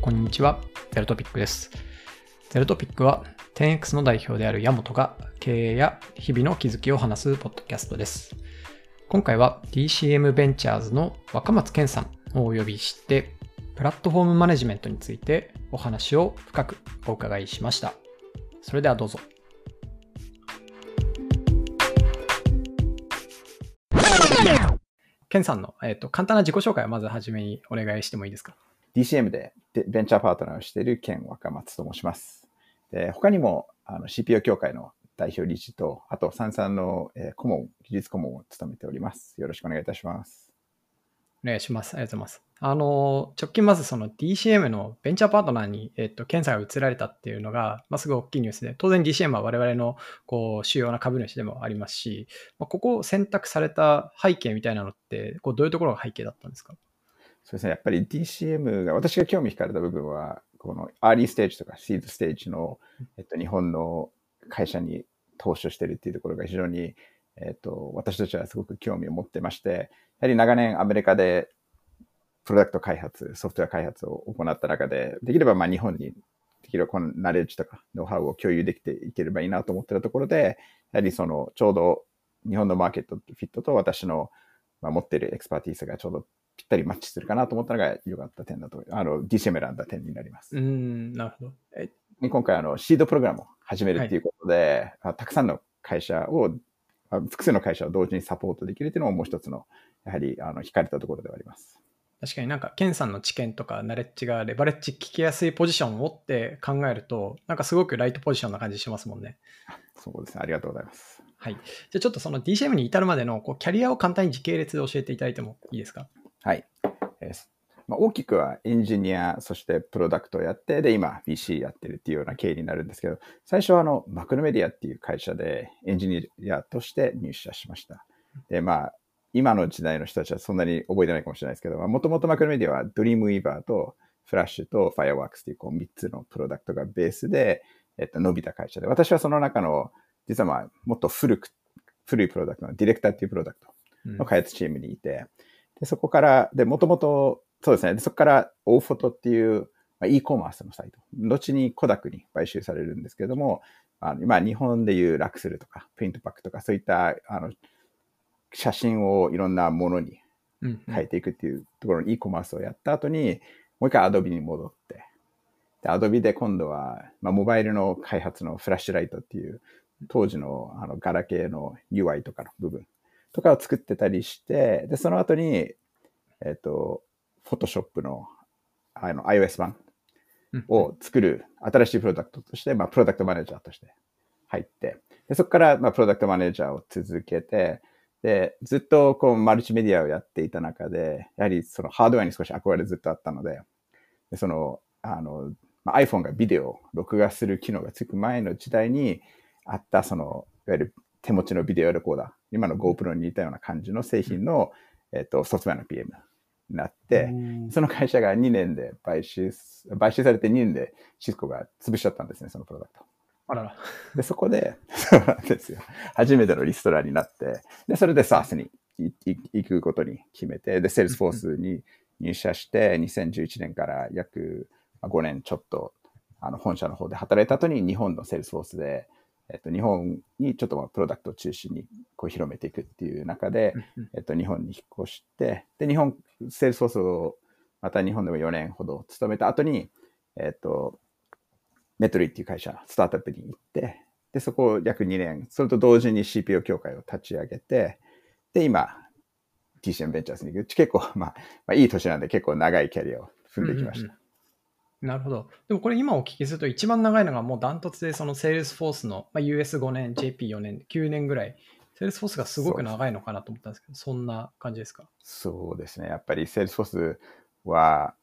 こんにちは。ゼロトピックです。ゼロトピックは 10X の代表であるヤモトが経営や日々の気づきを話すポッドキャストです。今回は DCM ベンチャーズの若松健さんをお呼びして、プラットフォームマネジメントについてお話を深くお伺いしました。それではどうぞ。健さんの、えー、と簡単な自己紹介をまずはじめにお願いしてもいいですか？DCM でベンチャーパートナーをしているケン若松と申します。で他にもあの CPO 協会の代表理事と、あと、サンサンの、えー顧問、技術顧問を務めております。よろしくお願いいたします。お願いします。ありがとうございます。あの、直近まずその DCM のベンチャーパートナーに、えっと、検査が移られたっていうのが、まあ、すごい大きいニュースで、当然 DCM は我々のこう主要な株主でもありますし、まあ、ここを選択された背景みたいなのって、こうどういうところが背景だったんですか？そうですね。やっぱり DCM が、私が興味惹かれた部分は、このアーリーステージとかシードステージの、えっと、日本の会社に投資をしてるっていうところが非常に、えっと、私たちはすごく興味を持ってまして、やはり長年アメリカでプロダクト開発、ソフトウェア開発を行った中で、できればまあ日本にできるこのナレッジとかノウハウを共有できていければいいなと思ってたところで、やはりそのちょうど日本のマーケットフィットと私のまあ持っているエクスパーティースがちょうどぴったりマッチするかなと思ったのが良かった点だと、あの、DCM 選んだ点になります。うーん、なるほど。え今回あの、シードプログラムを始めるっていうことで、あたくさんの会社を、あ複数の会社を同時にサポートできるっていうのももう一つの、やはり、あの、惹かれたところではあります。確かになんか、ケンさんの知見とかナレッジがレバレッジ聞きやすいポジションを持って考えると、なんかすごくライトポジションな感じしますもんね。そうですね。ありがとうございます。はい。じゃあちょっとその DCM に至るまでのこうキャリアを簡単に時系列で教えていただいてもいいですか？はい。えーまあ、大きくはエンジニア、そしてプロダクトをやって、で、今 VC やってるっていうような経緯になるんですけど、最初はあの、マクロメディアっていう会社でエンジニアとして入社しました。で、まあ、今の時代の人たちはそんなに覚えてないかもしれないですけど、もともとマクロメディアはドリームウィーバーとフラッシュとファイアワークスっていうこう3つのプロダクトがベースで、えっと、伸びた会社で、私はその中の、実はまあ、もっと古く、古いプロダクトのディレクターっていうプロダクトの開発チームにいて、でそこから、で、もともと、そうですね、でそこから、オーフォトっていう、まあ、e コマースのサイト、後にコダックに買収されるんですけれども、あのまあ、日本でいうラクスルとか、プリントパックとか、そういった、あの、写真をいろんなものに変えていくっていうところの e コマースをやった後に、もう一回 Adobe に戻って、で、Adobe で今度は、まあ、モバイルの開発のフラッシュライトっていう、当時のあのガラケーの UI とかの部分とかを作ってたりして、で、その後に、えっ、と、Photoshop のあの iOS 版うん。を作る新しいプロダクトとして、まあ、プロダクトマネージャーとして入って、でそこから、まあ、プロダクトマネージャーを続けて、で、ずっとこうマルチメディアをやっていた中で、やはりそのハードウェアに少し憧れずっとあったので、でその、あの、まあ、iPhone がビデオを録画する機能がつく前の時代にあった、その、いわゆる手持ちのビデオレコーダー、今の GoPro に似たような感じの製品の、えっと、ソフトウェアの PM になって、うんその会社が2年で買収す、買収されて2年でシスコが潰しちゃったんですね、そのプロダクト。あらら。で、そこで、そうなんですよ。初めてのリストラになって、で、それで SaaS に行くことに決めて、で、Salesforce に入社して、2011年から約5年ちょっと、あの、本社の方で働いた後に日本の Salesforce で、えっと、日本にちょっとまあプロダクトを中心にこう広めていくっていう中で、えっと、日本に引っ越して、で、日本、Salesforce をまた日本でも4年ほど勤めた後に、えっと、メトリっていう会社、スタートアップに行って、で、そこを約2年、それと同時に CPO 協会を立ち上げて、で、今、TCM ベンチャーズに行く。結構、まあ、まあ、いい年なんで結構長いキャリアを踏んできました。うんうんうんなるほど。でもこれ今お聞きすると一番長いのがもうダントツでその Salesforce の、まあ、US5 年、JP4 年、9年ぐらい。Salesforce がすごく長いのかなと思ったんですけど、そんな感じですか？そうですね。やっぱり Salesforce は、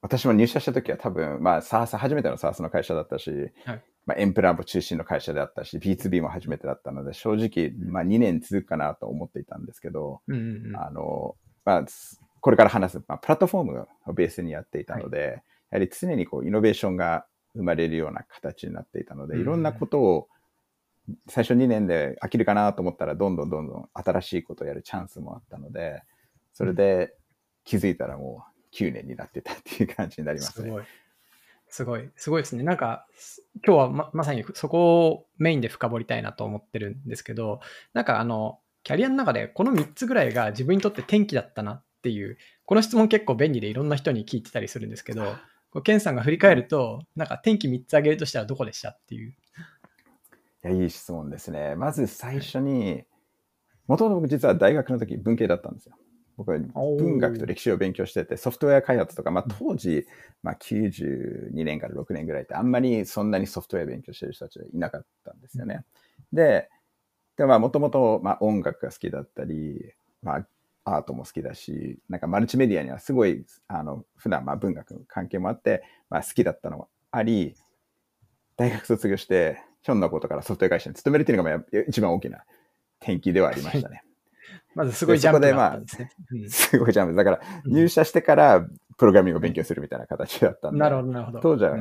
私も入社した時は多分、まあ、SARS、初めての SARS の会社だったし、はいまあ、エンプラも中心の会社であったし、B2B も初めてだったので、正直、まあ、2年続くかなと思っていたんですけど、うんうんうん。あの、まあ、すこれから話す、まあ、プラットフォームをベースにやっていたので、やはり常にこう、イノベーションが生まれるような形になっていたので、うんいろんなことを、最初2年で飽きるかなと思ったら、どんどんどんどん新しいことをやるチャンスもあったので、それで気づいたらもう9年になってたっていう感じになりますね。すごい。すごい、すごいですね。なんか、今日はままさにそこをメインで深掘りたいなと思ってるんですけど、なんかあの、キャリアの中でこの3つぐらいが自分にとって転機だったなっていう、この質問結構便利でいろんな人に聞いてたりするんですけど、こうケンさんが振り返ると、なんか転機3つ挙げるとしたらどこでしたっていう。いや、いい質問ですね。まず最初に、もともと僕実は大学の時文系だったんですよ。僕は文学と歴史を勉強してて、ソフトウェア開発とか、まあ当時、まあ92年から6年ぐらいってあんまりそんなにソフトウェア勉強してる人たちはいなかったんですよね。で、でまあもともとまあ音楽が好きだったり、まあアートも好きだし、なんかマルチメディアにはすごい、あの、普段まあ文学の関係もあって、まあ好きだったのもあり、大学卒業して、ひょんなことからソフトウェア会社に勤めるっていうのが一番大きな転機ではありましたね。まずすごいジャンプだったんですね。すごいジャンプ。だから入社してからプログラミングを勉強するみたいな形だったんで。なるほど、なるほど。当時は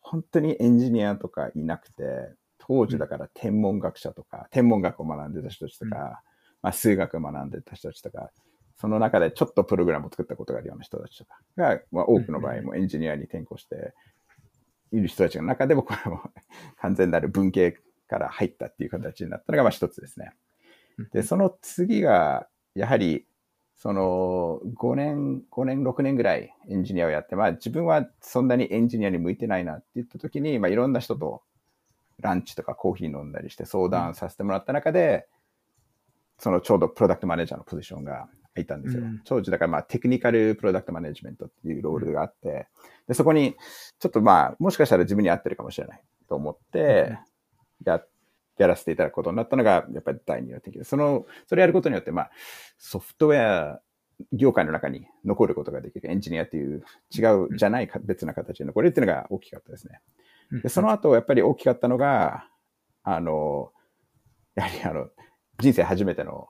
本当にエンジニアとかいなくて、当時だから天文学者とか、天文学を学んでた人たちとか、まあ、数学を学んでた人たちとか、その中でちょっとプログラムを作ったことがあるような人たちとかが、まあ、多くの場合もエンジニアに転向している人たちの中でも、これも完全なる文系から入ったっていう形になったのがまあ一つですね。で、その次が、やはり、その5年、5年、6年ぐらいエンジニアをやって、まあ自分はそんなにエンジニアに向いてないなって言った時に、まあいろんな人とランチとかコーヒー飲んだりして相談させてもらった中で、そのちょうどプロダクトマネージャーのポジションがいたんですよ。うん、当時だからまあテクニカルプロダクトマネジメントっていうロールがあって、でそこにちょっとまあもしかしたら自分に合ってるかもしれないと思ってや、やらせていただくことになったのがやっぱり第二の敵で、その、それやることによってまあソフトウェア業界の中に残ることができる。エンジニアっていう違うじゃないか別な形で残るっていうのが大きかったですね。でその後やっぱり大きかったのが、あの、やはりあの、人生初めての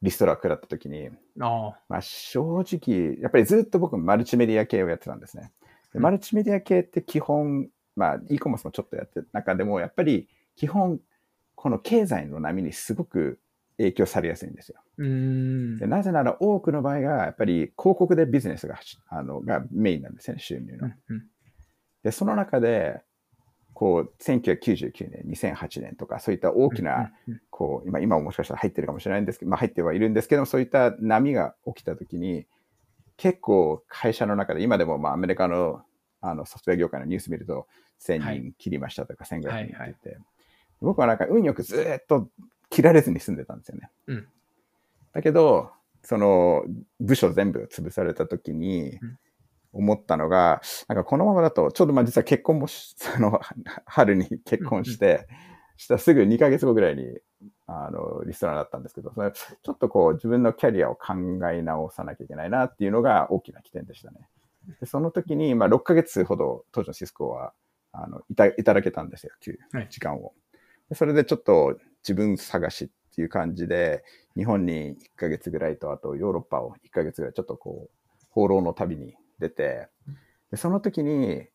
リストラを食らった時に、あまあ正直、やっぱりずっと僕マルチメディア系をやってたんですね。でマルチメディア系って基本、まあ e コマースもちょっとやってる中でも、やっぱり基本、この経済の波にすごく影響されやすいんですよ。でなぜなら多くの場合が、やっぱり広告でビジネスがあのがメインなんですよね、収入の。で、その中で、こう、1999年、2008年とか、そういった大きな、こう、今、今ももしかしたら入ってるかもしれないんですけど、まあ入ってはいるんですけどそういった波が起きたときに、結構会社の中で、今でもまあアメリカのあのソフトウェア業界のニュース見ると、1000人切りましたとか、1500人って言って、僕はなんか運よくずっと切られずに住んでたんですよね。うん、だけど、その部署全部潰されたときに、うん思ったのが、なんかこのままだと、ちょうどまあ実は結婚もそ の、春に結婚して、したすぐ2ヶ月後ぐらいに、あの、リストラだったんですけど、それちょっとこう自分のキャリアを考え直さなきゃいけないなっていうのが大きな起点でしたね。でその時に、まあ6ヶ月ほど当時のシスコは、あの、いた、いただけたんですよ、時間を。でそれでちょっと自分探しっていう感じで、日本に1ヶ月ぐらいと、あとヨーロッパを1ヶ月ぐらいちょっとこう、放浪の旅に出て、でその時に、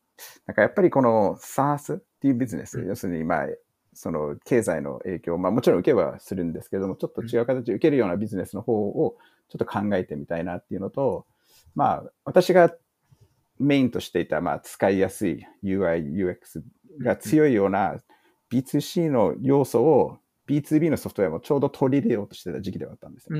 なんかやっぱりこの SARS っていうビジネス、要するにまあ、その経済の影響、まあもちろん受けはするんですけども、ちょっと違う形で受けるようなビジネスの方をちょっと考えてみたいなっていうのと、まあ私がメインとしていたまあ使いやすい UI、UX が強いような B2C の要素を B2B のソフトウェアもちょうど取り入れようとしてた時期ではあったんですよ。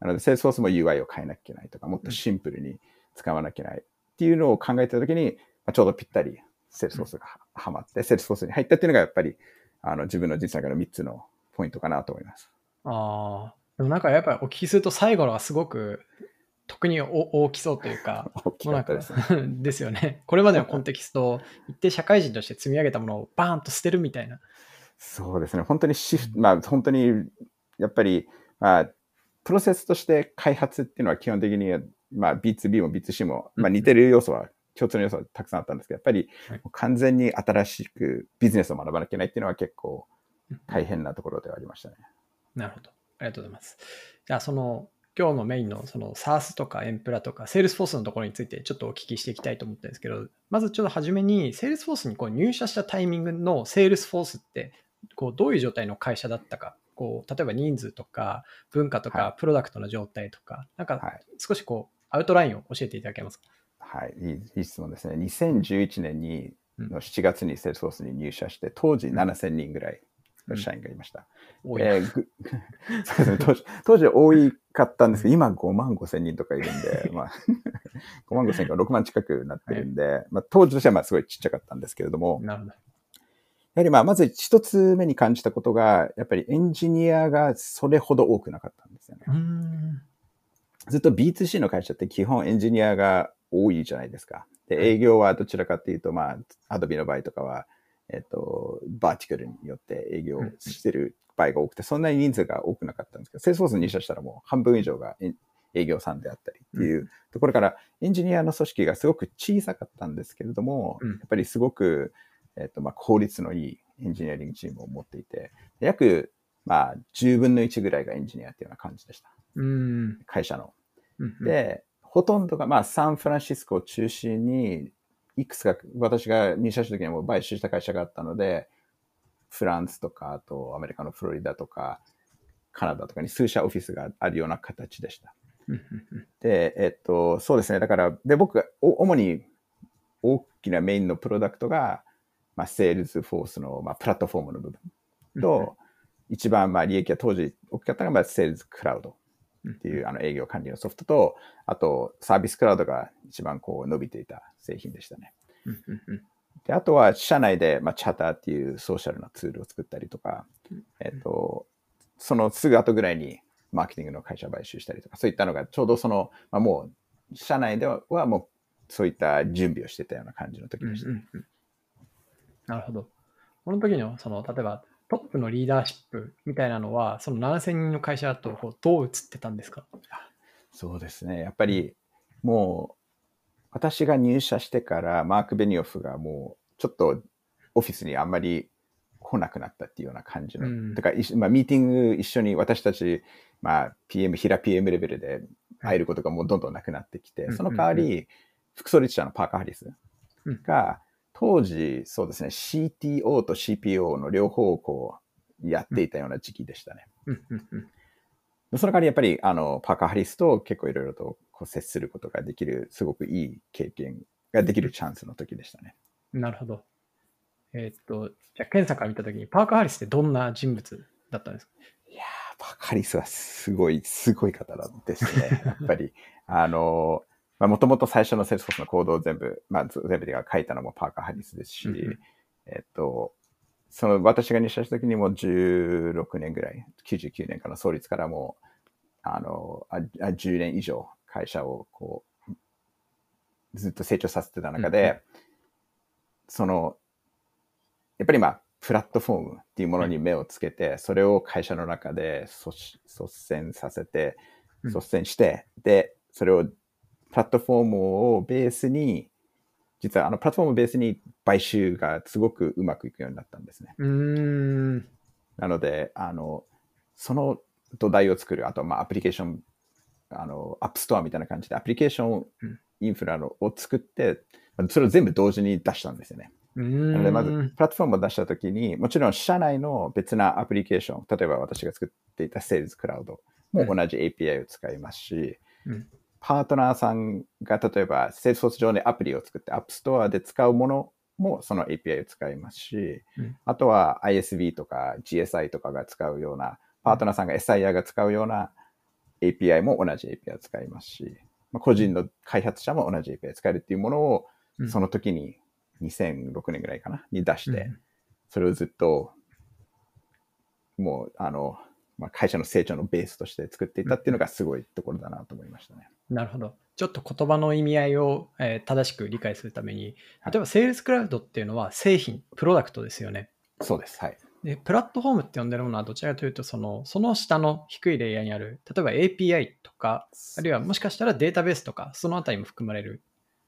なので、Salesforce も UI を変えなきゃいけないとか、もっとシンプルに使わなきゃいけないっていうのを考えたときに、まあ、ちょうどぴったりセールスフォースがはまって、セールスフォースに入ったっていうのがやっぱりあの自分の人生の中の3つのポイントかなと思います。ああ、でもなんかやっぱりお聞きすると最後のはすごく特に大きそうというか、大きかったです、ね、ですよね。これまでのコンテキストを一定社会人として積み上げたものをバーンと捨てるみたいな。そうですね。本当にシフト、まあ本当にやっぱり、まあ、プロセスとして開発っていうのは基本的にまあ、B2B も B2C も、まあ、似てる要素は、共通の要素はたくさんあったんですけど、やっぱり完全に新しくビジネスを学ばなきゃいけないっていうのは結構大変なところではありましたね。なるほど。ありがとうございます。じゃあ、その、今日のメインのその SARS とかエンプラとか Salesforce のところについてちょっとお聞きしていきたいと思ったんですけど、まずちょっと初めに Salesforce にこう入社したタイミングの Salesforce ってこうどういう状態の会社だったか、こう例えば人数とか文化とかプロダクトの状態とか、なんか少しこうアウトラインを教えていただけますか？はい、いいいい質問ですね。2011年にの7月にセールスフォースに入社して、当時7000人ぐらいの社員がいました。えーぐ そうですね当時当時多いかったんですけど、今5万5千人とかいるんで、まあ、5万5千人から6万近くなってるんで、まあ、当時としてはまあすごいちっちゃかったんですけれども、なるほど。やはりまあまず一つ目に感じたことが、やっぱりエンジニアがそれほど多くなかったんですよね。ずっと B2C の会社って基本エンジニアが多いじゃないですか。で、営業はどちらかっていうと、まあ、Adobe の場合とかは、えっと、バーティカルによって営業してる場合が多くて、そんなに人数が多くなかったんですけど、セールスフォースに入社したらもう半分以上が営業さんであったりっていうところから、エンジニアの組織がすごく小さかったんですけれども、うんやっぱりすごく、えっと、まあ、効率のいいエンジニアリングチームを持っていて、約、まあ、10分の1ぐらいがエンジニアっていうような感じでした。うーん。会社の。うん、で、ほとんどが、まあ、サンフランシスコを中心に、いくつか、私が入社した時にはもう買収した会社があったので、フランスとか、あとアメリカのフロリダとか、カナダとかに数社オフィスがあるような形でした。で、えっと、そうですね。だから、で、僕主に大きなメインのプロダクトが、まあ、セールスフォースの、まあ、プラットフォームの部分うんと、一番、まあ、利益が当時大きかったのが、まあ、セールスクラウドっていう、あの、営業管理のソフトと、あと、サービスクラウドが一番こう、伸びていた製品でしたね。で、あとは、社内で、まあ、チャターっていうソーシャルなツールを作ったりとか、えっと、そのすぐ後ぐらいに、マーケティングの会社を買収したりとか、そういったのが、ちょうどその、まあ、もう、社内でははもう、そういった準備をしてたような感じの時うんでした。うんうんなるほど。この時の、その、例えば、トップのリーダーシップみたいなのは、その7000人の会社だとこうどう映ってたんですか？そうですね。やっぱり、もう、私が入社してから、マーク・ベニオフがもう、ちょっと、オフィスにあんまり来なくなったっていうような感じの。うんだから、まあ、ミーティング一緒に私たち、まあ、PM、平 PM レベルで会えることがもうどんどんなくなってきて、うんその代わり、副総理長のパーカー・ハリスうんが、当時、そうですね、CTO と CPO の両方をこう、やっていたような時期でしたね。その代わりやっぱり、あの、パーカー・ハリスと結構いろいろとこう接することができる、すごくいい経験ができるチャンスの時でしたね。なるほど。えーっと、じゃあ、ケンさんから見たときに、パーカー・ハリスってどんな人物だったんですか？いやー、パーカー・ハリスはすごい、すごい方なんですね。やっぱり、あの、まあ、もともと最初のセールスフォースのコードを全部、まあ、全部で書いたのもパーカー・ハリスですし、うんうん。えっと、その私が入社した時にも16年ぐらい、99年からの創立からもう、あの、ああ10年以上会社をこう、ずっと成長させてた中で、うんうその、やっぱりまあ、プラットフォームっていうものに目をつけて、それを会社の中で率先させて、うん。率先して、で、それを、プラットフォームをベースに、実はあのプラットフォームをベースに買収がすごくうまくいくようになったんですね。うーん。なので、あの、その土台を作る、あと、まあ、アプリケーション、あの、アップストアみたいな感じで、アプリケーションうんインフラのを作って、それを全部同時に出したんですよね。なので、まずん、プラットフォームを出したときに、もちろん社内の別なアプリケーション、例えば私が作っていたセールスクラウドも同じ API を使いますし、うんパートナーさんが例えば、セールスフォース上でアプリを作って、 App Store で使うものもその API を使いますし、うん。あとは ISV とか GSI とかが使うような、パートナーさんが SIR が使うような API も同じ API を使いますし、まあ、個人の開発者も同じ API を使えるっていうものを、うん。その時に2006年ぐらいかな、に出して、うん。それをずっと、もう、あの、まあ、会社の成長のベースとして作っていったっていうのがすごいところだなと思いましたね。なるほど。ちょっと言葉の意味合いを、えー正しく理解するために、例えばセールスクラウドっていうのは製品、プロダクトですよね。そうです。はい。で、プラットフォームって呼んでるものはどちらかというと、その、その下の低いレイヤーにある、例えば API とか、あるいはもしかしたらデータベースとか、そのあたりも含まれる。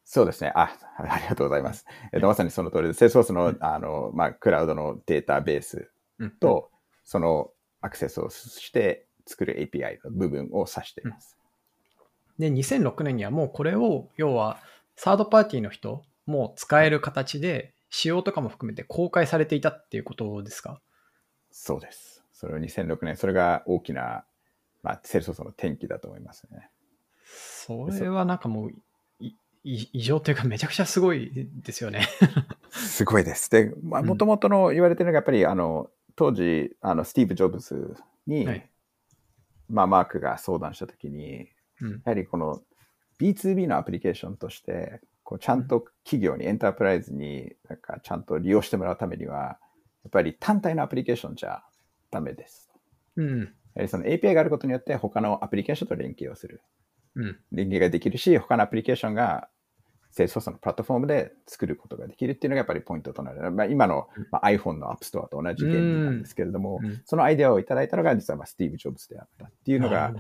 そうですね。あ、ありがとうございます。えっと、まさにその通りで、セールスフォースの、あの、まあ、クラウドのデータベースうん、と、そのアクセスをして作る API の部分を指しています。で、2006年にはもうこれを、要は、サードパーティーの人も使える形で、仕様とかも含めて公開されていたっていうことですか？そうです。それを2006年、それが大きな、まあ、セールスフォースの転機だと思いますね。それはなんかもう、異常というかめちゃくちゃすごいですよね。すごいです。で、もともとの言われてるのが、やっぱり、あの、当時、あの、スティーブ・ジョブズに、はい。まあ、マークが相談したときに、うん。やはりこの B2B のアプリケーションとして、こうちゃんと企業に、エンタープライズに、なんかちゃんと利用してもらうためには、やっぱり単体のアプリケーションじゃダメです。うん。やはりその API があることによって、他のアプリケーションと連携をする。うん。連携ができるし、他のアプリケーションが Salesforce のプラットフォームで作ることができるっていうのがやっぱりポイントとなる。まあ、今の、まあ、iPhone の App Store と同じ原理なんですけれども、うんそのアイデアをいただいたのが実はまあスティーブ・ジョブズであったっていうのが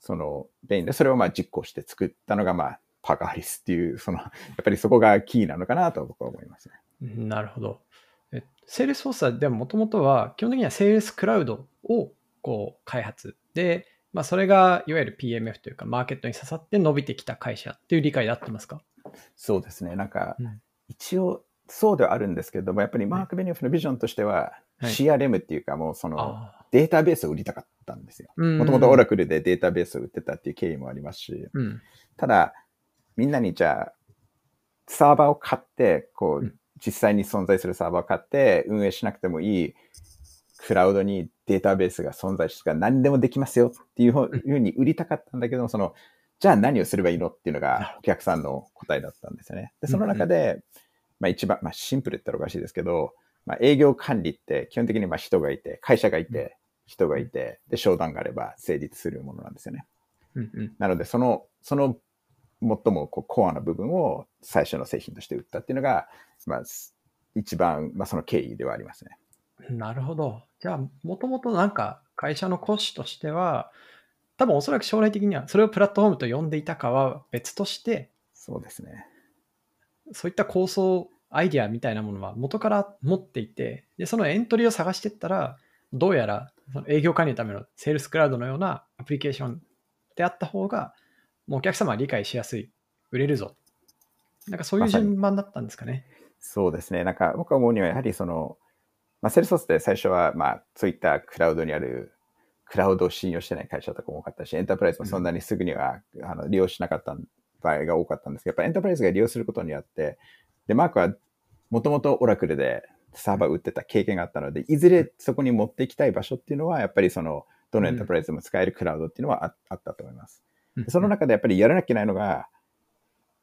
そのメインで、それをまあ実行して作ったのが、まあ、パーカー・ハリスっていう、その、やっぱりそこがキーなのかなと僕は思いますね。なるほど。えセールスフォースはでももともとは基本的にはセールスクラウドをこう開発で、まあ、それがいわゆる PMF というかマーケットに刺さって伸びてきた会社っていう理解で合ってますか？そうですね。なんかうん、一応、そうではあるんですけれども、やっぱりマーク・ベニオフのビジョンとしては、はい CRM っていうか、もうその、あデータベースを売りたかったんですよ。あ。もともとオラクルでデータベースを売ってたっていう経緯もありますし、うん。ただ、みんなにじゃあ、サーバーを買って、こうんう、実際に存在するサーバーを買って、運営しなくてもいい、クラウドにデータベースが存在して何でもできますよっていうふうふうに売りたかったんだけども、その、じゃあ何をすればいいのっていうのがお客さんの答えだったんですよね。で、その中で、まあ一番、まあシンプルって言ったらおかしいですけど、まあ営業管理って基本的にまあ人がいて、会社がいて、人がいて、で、商談があれば成立するものなんですよね。うんうん。なので、その、その、最もこうコアな部分を最初の製品として売ったっていうのが、まあ、す一番、まあ、その経緯ではありますね。なるほど。じゃあ、もともとなんか会社のコストとしては、多分おそらく将来的にはそれをプラットフォームと呼んでいたかは別として、そうですね。そういった構想、アイデアみたいなものは元から持っていて、でそのエントリーを探していったら、どうやらその営業管理のためのセールスクラウドのようなアプリケーションであった方が、もうお客様は理解しやすい、売れるぞ。なんかそういう順番だったんですかね。そうですね。なんか僕が思うには、やはりその、まあ、セールスソースって最初は、まあ、そういったクラウドにある、クラウドを信用してない会社とかも多かったし、エンタープライズもそんなにすぐには、あの利用しなかった場合が多かったんですけど、やっぱりエンタープライズが利用することによって、で、マークはもともとオラクルでサーバー売ってた経験があったので、いずれそこに持っていきたい場所っていうのは、やっぱりその、どのエンタープライズでも使えるクラウドっていうのはああったと思います。でその中でやっぱりやらなきゃいけないのが、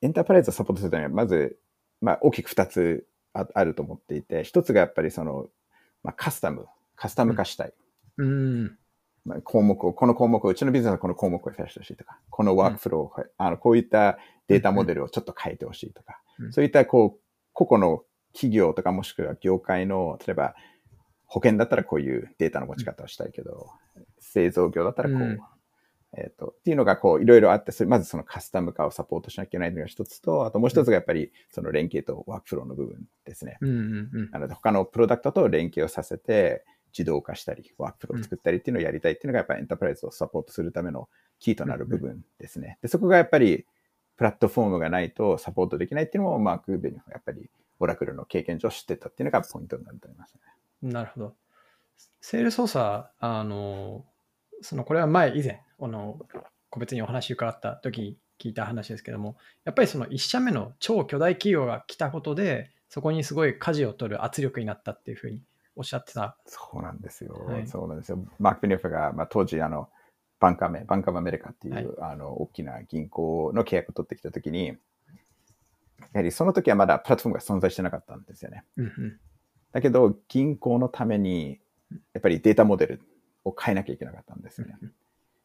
エンタープライズをサポートするためには、まず、まあ、大きく2つああると思っていて、1つがやっぱりその、まあ、カスタム、カスタム化したい。うん。まあ、項目を、この項目を、うちのビジネスはこの項目を増やしてほしいとか、このワークフローを、あの、こういったデータモデルをちょっと変えてほしいとか、うん。そういった、こう、個々の企業とかもしくは業界の、例えば、保険だったらこういうデータの持ち方をしたいけど、製造業だったらこう、うん。えっ、と、っていうのがこう、いろいろあって、それまずそのカスタム化をサポートしなきゃいけないのが一つと、あともう一つがやっぱり、その連携とワークフローの部分ですね。うん。うん。うん。なので、他のプロダクトと連携をさせて、自動化したり、ワークフローを作ったりっていうのをやりたいっていうのが、やっぱりエンタープライズをサポートするためのキーとなる部分ですね。で、そこがやっぱり、プラットフォームがないとサポートできないっていうのも、マーク・ベニフはやっぱり、オラクルの経験上知ってたっていうのがポイントになると思いますね。なるほど。セール操作、あの、そのこれは前以前、あの、個別にお話伺った時に聞いた話ですけども、やっぱりその1社目の超巨大企業が来たことで、そこにすごい舵を取る圧力になったっていうふうにおっしゃってた。そうなんですよ。はいそうなんですよ。マーク・ベニフが、まあ、当時、あの、バンカーメ、バンカーアメリカっていう、はいあの、大きな銀行の契約を取ってきたときに、やはりその時はまだプラットフォームが存在してなかったんですよね。うんうんだけど、銀行のために、やっぱりデータモデルを変えなきゃいけなかったんですよね。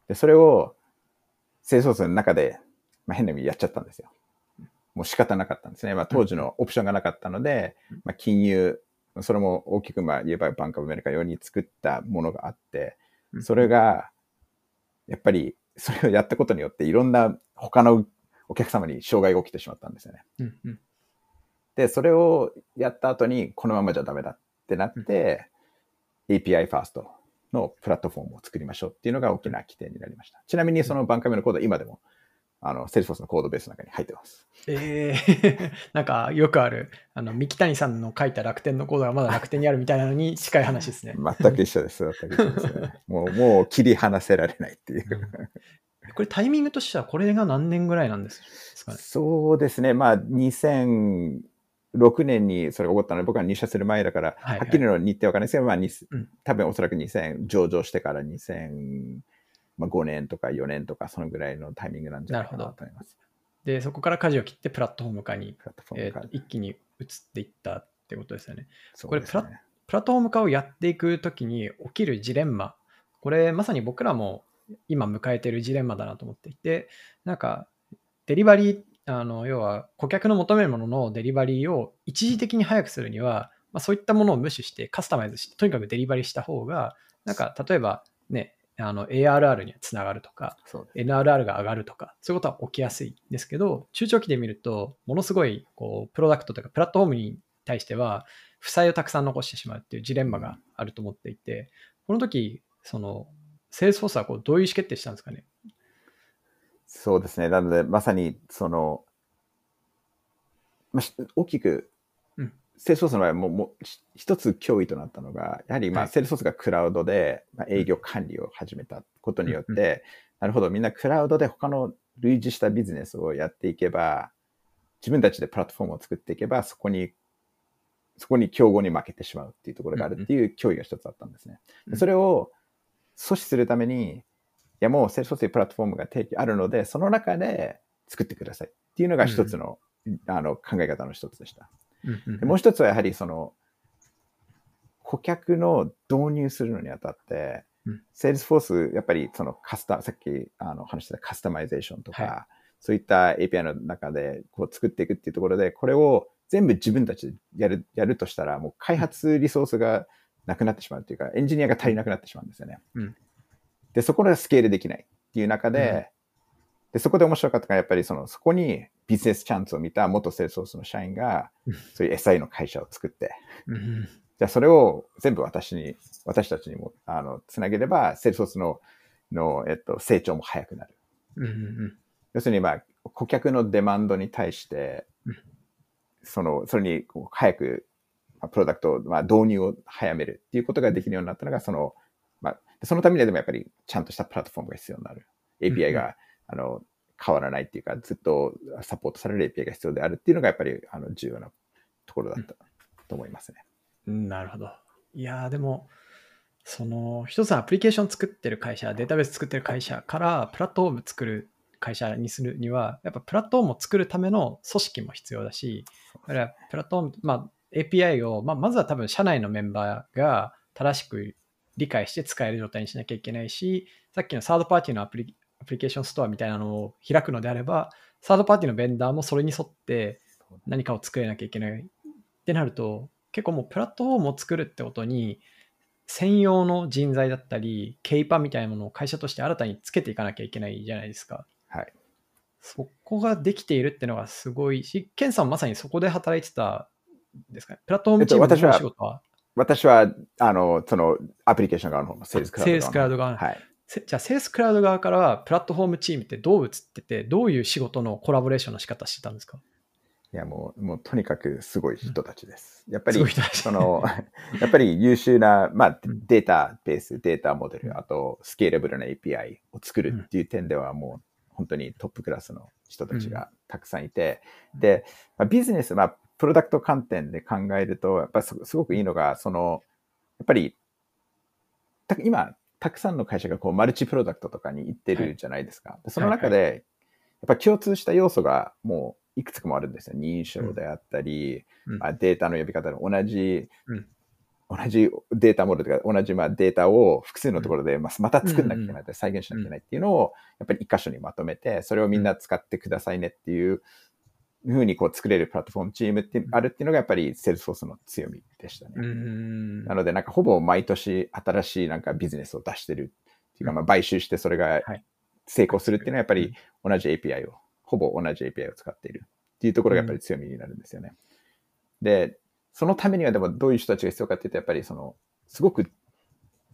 で、それを、清掃数の中で、まあ、変な意味でやっちゃったんですよ。もう仕方なかったんですね。まあ、当時のオプションがなかったので、まあ、金融、それも大きくまあ言えばバンクオブアメリカ用に作ったものがあって、それが、やっぱり、それをやったことによって、いろんな他のお客様に障害が起きてしまったんですよね。うんうんで、それをやった後に、このままじゃダメだってなって、API ファーストのプラットフォームを作りましょうっていうのが大きな起点になりました。ちなみにそのバンカメのコードは今でも、あの、セールスフォースのコードベースの中に入ってます。えー、なんかよくある、あの、三木谷さんの書いた楽天のコードがまだ楽天にあるみたいなのに近い話ですね。全く一緒です。全く一緒ですね。もう、もう切り離せられないっていう。これタイミングとしてはこれが何年ぐらいなんですかね？そうですね。まあ、2006年にそれが起こったので、僕は入社する前だから、はいはいはっきりの日程はわかんないですけど、まあ、にうん多分おそらく2000、上場してから2005年とか4年とか、そのぐらいのタイミングなんじゃないかなと思います。で、そこから舵を切ってプラットフォーム化に、えー。一気に移っていったってことですよね。そうこれですねプラットフォーム化をやっていくときに起きるジレンマ、これまさに僕らも今迎えているジレンマだなと思っていて、なんかデリバリー、あの要は顧客の求めるもののデリバリーを一時的に早くするには、まあ、そういったものを無視してカスタマイズして、とにかくデリバリーした方が、なんか例えばね、あの ARR につながるとか、NRR が上がるとか、そういうことは起きやすいんですけど、中長期で見ると、ものすごいこうプロダクトというか、プラットフォームに対しては、負債をたくさん残してしまうっていうジレンマがあると思っていて、この時、その、セールスフォースはこうどういう意思決定したんですかね？そうですね。なので、まさに、その、まあ、し大きくうん、セールスフォースの場合はもう、もうし一つ脅威となったのが、やはり、まあ、はい。セールスフォースがクラウドで、まあ、営業管理を始めたことによって、うんうなるほど、みんなクラウドで他の類似したビジネスをやっていけば、自分たちでプラットフォームを作っていけば、そこに、そこに競合に負けてしまうっていうところがあるっていう脅威が一つあったんですね。それを阻止するために、いやもうセールスフォースというプラットフォームが提供あるので、その中で作ってくださいっていうのが一つの、あの考え方の一つでした。でもう一つはやはりその、顧客の導入するのにあたってうん、セールスフォース、やっぱりそのカスタ、さっきあの話したカスタマイゼーションとか、はそういった API の中でこう作っていくっていうところで、これを全部自分たちでやる、やるとしたら、もう開発リソースがなくなってしまうっていうか、エンジニアが足りなくなってしまうんですよね。うん。で、そこでスケールできないっていう中で、うんで、そこで面白かったのが、やっぱりその、そこにビジネスチャンスを見た元セールスフォースの社員がうん、そういう SI の会社を作って、じゃあそれを全部私に、私たちにも、あの、つなげれば、セールスフォースの、の、えっと、成長も早くなる。要するに、まあ、顧客のデマンドに対してうん、その、それに早く、まあプロダクトを、まあ、導入を早めるっていうことができるようになったのが、その、まあ、そのためにはでもやっぱりちゃんとしたプラットフォームが必要になる。API が、あの、変わらないっていうか、ずっとサポートされる API が必要であるっていうのが、やっぱり、あの、重要なところだったと思いますね。うんなるほど。いやーでも、その一つのアプリケーション作ってる会社、データベース作ってる会社からプラットフォーム作る会社にするには、やっぱプラットフォームを作るための組織も必要だし、だからプラットフォーム、まあ、API を、まあ、まずは多分社内のメンバーが正しく理解して使える状態にしなきゃいけないし、さっきのサードパーティーのアプリアプリケーションストアみたいなのを開くのであれば、サードパーティーのベンダーもそれに沿って何かを作れなきゃいけないってなると、結構もうプラットフォームを作るってことに、専用の人材だったり、ケイパみたいなものを会社として新たにつけていかなきゃいけないじゃないですか。はい。そこができているっていうのがすごいし、ケンさんまさにそこで働いてたんですかね？プラットフォームチームのお仕事は、私は、あの、その、アプリケーション側の方のセールスクラウドセールスクラウド側のはい。せじゃあ、セールスクラウド側からは、プラットフォームチームってどう映ってて、どういう仕事のコラボレーションの仕方してたんですか？いや、もう、もうとにかくすごい人たちです。やっぱりその、やっぱり優秀な、まあうん、データベース、データモデル、うん。あと、スケーラブルな API を作るっていう点では、もう、本当にトップクラスの人たちがたくさんいて、うん。で、まあ、ビジネス、まあ、プロダクト観点で考えると、やっぱりすすごくいいのが、その、やっぱり、た今、たくさんの会社がこうマルチプロダクトとかに行ってるじゃないですか。でその中で、やっぱ共通した要素がもういくつかもあるんですよ。認証であったり、うん。まあ、データの呼び方で同じ、うん。同じデータモデルとか同じまあデータを複数のところでまあまた作んなきゃいけない、再現しなきゃいけないっていうのをやっぱり一箇所にまとめて、それをみんな使ってくださいねっていうふうにこう作れるプラットフォームチームってあるっていうのがやっぱりセールスフォースの強みでしたね。なので、なんかほぼ毎年新しいなんかビジネスを出してるっていうか、まあ買収してそれがはい成功するっていうのはやっぱり同じ API を、ほぼ同じ API を使っているっていうところがやっぱり強みになるんですよね。で、そのためにはでもどういう人たちが必要かっていうと、やっぱりその、すごく、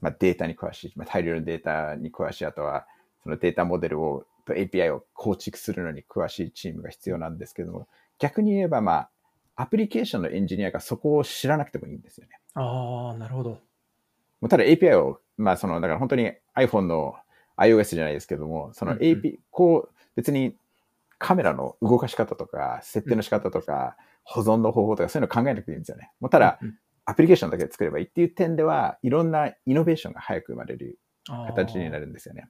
まあ、データに詳しい、まあ、大量のデータに詳しい、あとはそのデータモデルを、と API を構築するのに詳しいチームが必要なんですけども、逆に言えばまあ、アプリケーションのエンジニアがそこを知らなくてもいいんですよね。ああ、なるほど。もうただ API を、まあその、だから本当に iPhone の iOS じゃないですけども、そのうんうん AP、こう、別にカメラの動かし方とか、設定の仕方とか、保存の方法とか、そういうの考えなくていいんですよね。もうただ、うんアプリケーションだけ作ればいいっていう点では、いろんなイノベーションが早く生まれる形になるんですよね。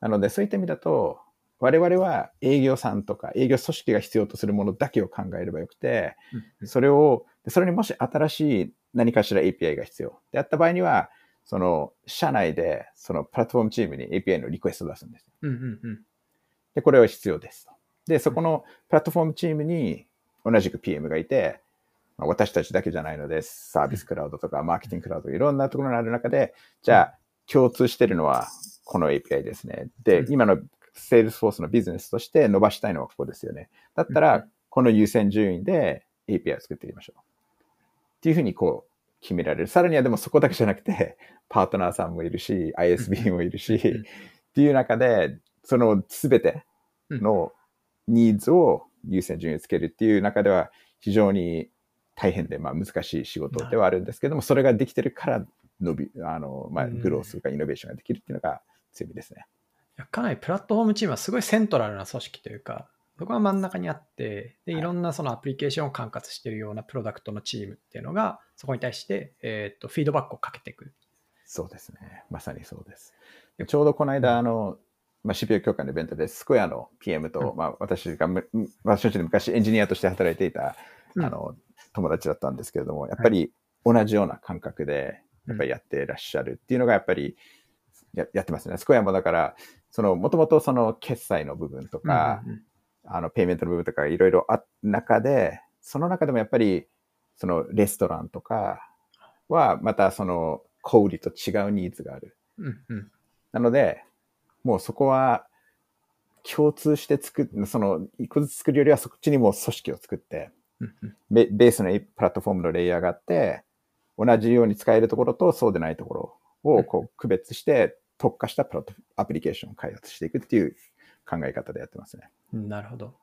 なので、そういった意味だと、我々は営業さんとか営業組織が必要とするものだけを考えればよくて、それを、でそれにもし新しい何かしら API が必要であった場合には、その、社内で、そのプラットフォームチームに API のリクエストを出すんです。うんうんうん。で、これは必要ですと。で、そこのプラットフォームチームに同じく PM がいて、まあ私たちだけじゃないので、サービスクラウドとかマーケティングクラウド、いろんなところにある中で、じゃあ、共通してるのはこの API ですね。で、うん今の Salesforce のビジネスとして伸ばしたいのはここですよね。だったうんら、この優先順位で API を作っていきましょう。っていうふうにこう決められる。さらにはでもそこだけじゃなくて、パートナーさんもいるし、ISB もいるし、うんっていう中で、そのすべてのニーズを優先順位をつけるっていう中では非常に大変で、まあ、難しい仕事ではあるんですけども、それができてるから伸び、あの、まあ、うんグロースとかイノベーションができるっていうのが強みですね。かなりプラットフォームチームはすごいセントラルな組織というか、そこが真ん中にあって、ではいいろんなそのアプリケーションを管轄しているようなプロダクトのチームっていうのが、そこに対して、えー、とフィードバックをかけていく。そうですね。まさにそうです。でちょうどこの間、あの、まあ、CPU 協会のイベントで、スクエアの PM と、うんまあ、私がむ、私たち昔エンジニアとして働いていた、うんあの、友達だったんですけれども、やっぱり同じような感覚で、やっぱりやってらっしゃるっていうのが、やっぱりややってますね。スクエアもだから、その、もともとその決済の部分とか、うんうんあの、ペイメントの部分とかいろいろあ中で、その中でもやっぱり、そのレストランとかは、またその小売りと違うニーズがある。うんうんなので、もうそこは共通して作っ、その一個ずつ作るよりはそっちにもう組織を作って、うんうんベベースのプラットフォームのレイヤーがあって、同じように使えるところとそうでないところをこう区別して特化したプラットアプリケーションを開発していくっていう考え方でやってますね。なるほど。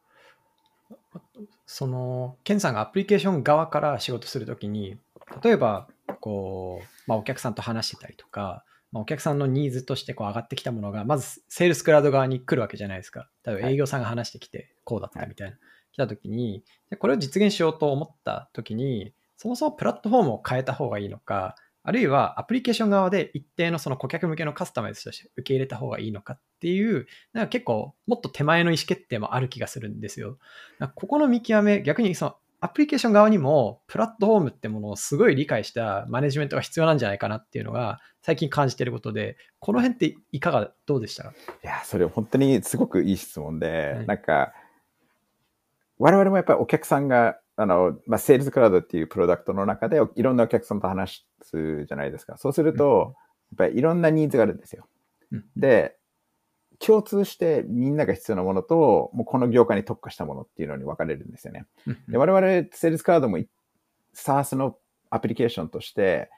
その、ケンさんがアプリケーション側から仕事するときに、例えば、こう、まあ、お客さんと話してたりとか、まあ、お客さんのニーズとしてこう上がってきたものが、まず、セールスクラウド側に来るわけじゃないですか。例えばはい営業さんが話してきて、こうだったみたいな。来たときに、でこれを実現しようと思ったときに、そもそもプラットフォームを変えた方がいいのか、あるいはアプリケーション側で一定のその顧客向けのカスタマイズとして受け入れた方がいいのかっていう、なんか結構もっと手前の意思決定もある気がするんですよ。ここの見極め、逆にそのアプリケーション側にもプラットフォームってものをすごい理解したマネジメントが必要なんじゃないかなっていうのが最近感じてることで、この辺っていかがどうでした？かいや、それ本当にすごくいい質問で、はいなんか、我々もやっぱりお客さんが、あの、まあ、セールスクラウドっていうプロダクトの中でいろんなお客さんと話すじゃないですか。そうすると、やっぱりいろんなニーズがあるんですよ。うんで、共通してみんなが必要なものと、もうこの業界に特化したものっていうのに分かれるんですよね。で我々、セールスクラウドもい SaaS のアプリケーションとして、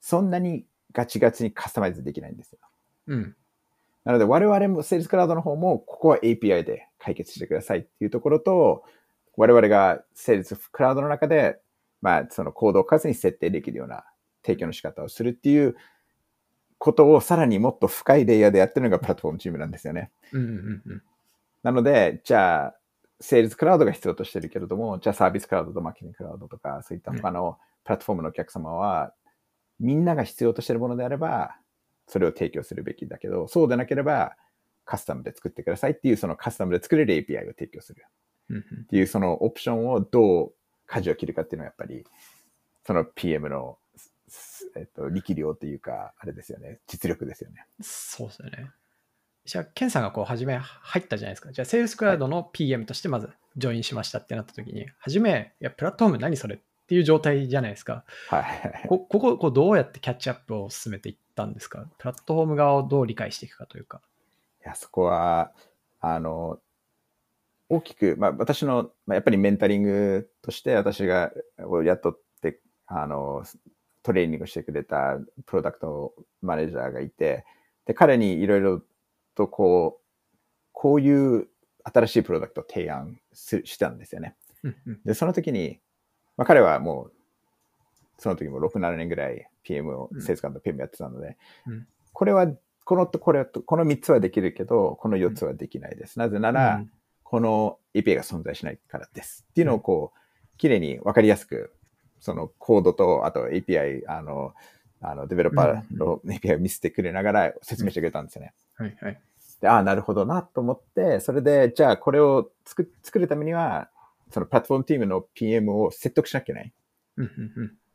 そんなにガチガチにカスタマイズできないんですよ。うん。なので、我々も、セールスクラウドの方も、ここは API で解決してくださいっていうところと、我々がセールスクラウドの中で、まあ、そのコードを数に設定できるような提供の仕方をするっていうことをさらにもっと深いレイヤーでやってるのがプラットフォームチームなんですよね。うんうんうん。なので、じゃあ、セールスクラウドが必要としてるけれども、じゃあサービスクラウドとマーケティングクラウドとか、そういった他のプラットフォームのお客様は、みんなが必要としてるものであれば、それを提供するべきだけど、そうでなければ、カスタムで作ってくださいっていう、そのカスタムで作れる API を提供するっていう、そのオプションをどう舵を切るかっていうのはやっぱり、その PM の、すえっと、力量というか、あれですよね、実力ですよね。そうですよね。じゃあ、ケンさんがこう、初め入ったじゃないですか。じゃあ、セールスクラウドの PM としてまずジョインしましたってなった時に、初め、いや、プラットフォーム何それっていう状態じゃないですか。はい。ここここうどうやってキャッチアップを進めていったんですか？プラットフォーム側をどう理解していくかというか。いや、そこは、あの、大きく、まあ、私の、まあ、やっぱりメンタリングとして私がを雇って、あの、トレーニングしてくれたプロダクトマネージャーがいて、で、彼にいろいろとこう、こういう新しいプロダクトを提案すしたんですよね。で、その時に、まあ、彼はもう、その時も6、7年ぐらい PM を、うんセールス官と PM やってたので、うんこれはこのとこれと、この3つはできるけど、この4つはできないです。なぜなら、うんこの API が存在しないからです。っていうのをこう、綺麗にわかりやすく、そのコードと、あと API、あの、あの、デベロッパーの API を見せてくれながら説明してくれたんですよね。はいはい。で、ああ、なるほどなと思って、それで、じゃあこれを作作るためには、そのプラットフォームチームの PM を説得しなきゃいけない。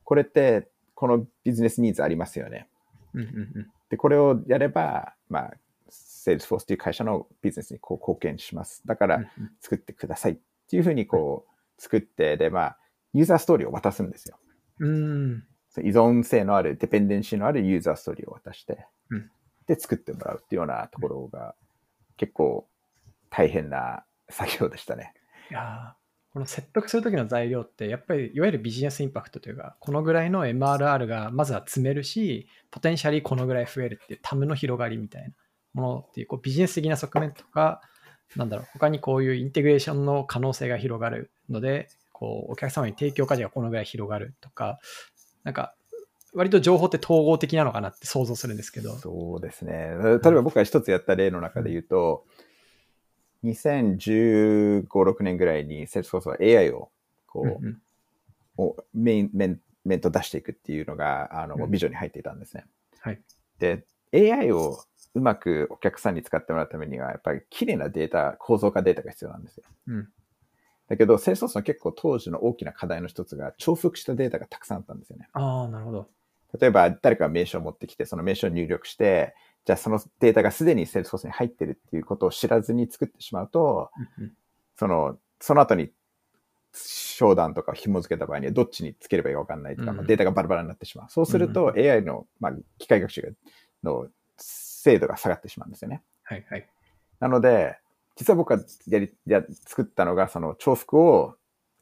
これって、このビジネスニーズありますよね。うんうんうんで、これをやれば、まあ、Salesforce という会社のビジネスにこう貢献します。だから作ってくださいっていうふうにこう作って、で、まあ、ユーザーストーリーを渡すんですよ。うん依存性のある、デペンデンシーのあるユーザーストーリーを渡して、うんで、作ってもらうっていうようなところが結構大変な作業でしたね。いやーこの説得するときの材料って、やっぱりいわゆるビジネスインパクトというか、このぐらいの MRR がまずは積めるし、ポテンシャリこのぐらい増えるっていうタムの広がりみたいなものっていうこうビジネス的な側面とか、なんだろう、他にこういうインテグレーションの可能性が広がるので、こうお客様に提供価値がこのぐらい広がるとか、なんか、割と情報って統合的なのかなって想像するんですけど。そうですね。例えば僕が一つやった例の中で言うと、2015、6年ぐらいに Salesforce は AI をこう、うんうんをメイン、メン、メンと出していくっていうのが、あの、うんビジョンに入っていたんですね。はい。で、AI をうまくお客さんに使ってもらうためには、やっぱり綺麗なデータ、構造化データが必要なんですよ。うんだけど、Salesforce の結構当時の大きな課題の一つが、重複したデータがたくさんあったんですよね。ああ、なるほど。例えば、誰かが名称を持ってきて、その名称を入力して、じゃあそのデータがすでに Salesforce に入ってるっていうことを知らずに作ってしまうと、うんうんその、その後に商談とかを紐付けた場合にはどっちにつければいいか分かんないとか、うんまあデータがバラバラになってしまう。そうするうと AI の、まあ、機械学習の精度が下がってしまうんですよね。はいはい。なので、実は僕がやり、や、作ったのが、その重複を、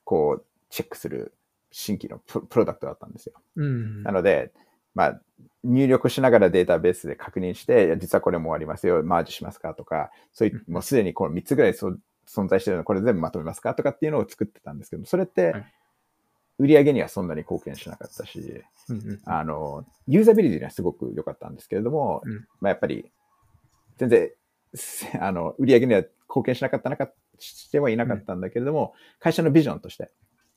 こう、チェックする新規のププロダクトだったんですよ。うんなので、まあ、入力しながらデータベースで確認して、実はこれもありますよ、マージしますか？とか、そういう、もうすでにこの3つぐらいそ存在してるの、これ全部まとめますか？とかっていうのを作ってたんですけど、それってはい、売り上げにはそんなに貢献しなかったし、うんうんあの、ユーザビリティにはすごく良かったんですけれども、うん。まあやっぱり、全然、せ あの、売り上げには貢献しなかったなか、してはいなかったんだけれども、会社のビジョンとして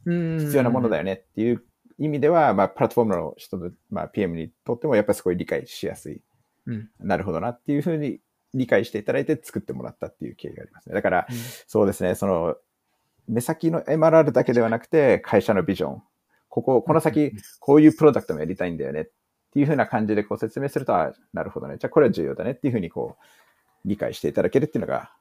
必必要なものだよねっていう意味では、まあ、プラットフォームの人の、まあ、PM にとっても、やっぱりすごい理解しやすい。うん。なるほどなっていうふうに理解していただいて作ってもらったっていう経緯がありますね。だから、そうですね、その、目先の MRR だけではなくて、会社のビジョン。ここ、この先、こういうプロダクトもやりたいんだよねっていうふうな感じでこう説明すると、あなるほどね。じゃあこれは重要だねっていうふうにこう、理解していただけるっていうのが、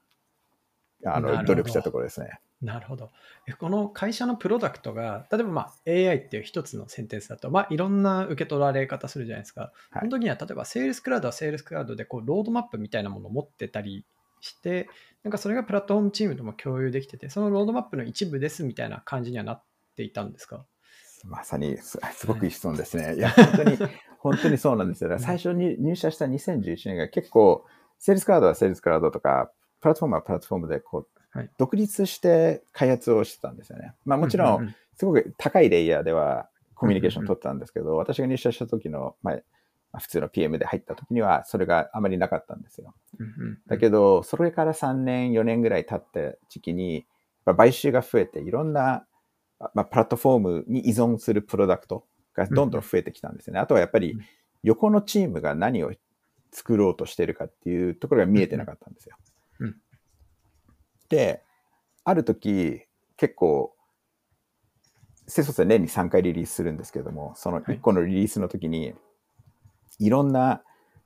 あの、努力したところですね。なるほど。えこの会社のプロダクトが、例えばまあ AI っていう一つのセンテンスだと、まあいろんな受け取られ方するじゃないですか。はいその時には例えばセールスクラウドはセールスクラウドでこうロードマップみたいなものを持ってたりして、なんかそれがプラットフォームチームとも共有できてて、そのロードマップの一部ですみたいな感じにはなっていたんですか？まさにす、すごくいい質問ですね。いや、本当に、本当にそうなんですよ。だから最初に入社した2011年が結構、セールスクラウドはセールスクラウドとか、プラットフォームはプラットフォームで、こう、はい独立して開発をしてたんですよね。まあもちろ、うんうんすごく高いレイヤーではコミュニケーション取ってたんですけど、私が入社した時の、まあ、まあ普通の PM で入った時には、それがあまりなかったんですよ。だけど、それから3年、4年ぐらい経った時期に、まあ買収が増えて、いろんな、まあ、プラットフォームに依存するプロダクトがどんどん増えてきたんですよね。あとはやっぱりうん、横のチームが何を作ろうとしてるかっていうところが見えてなかったんですよ。うんで、ある時、結構、セソスは年に3回リリースするんですけれども、その1個のリリースの時に、いろんな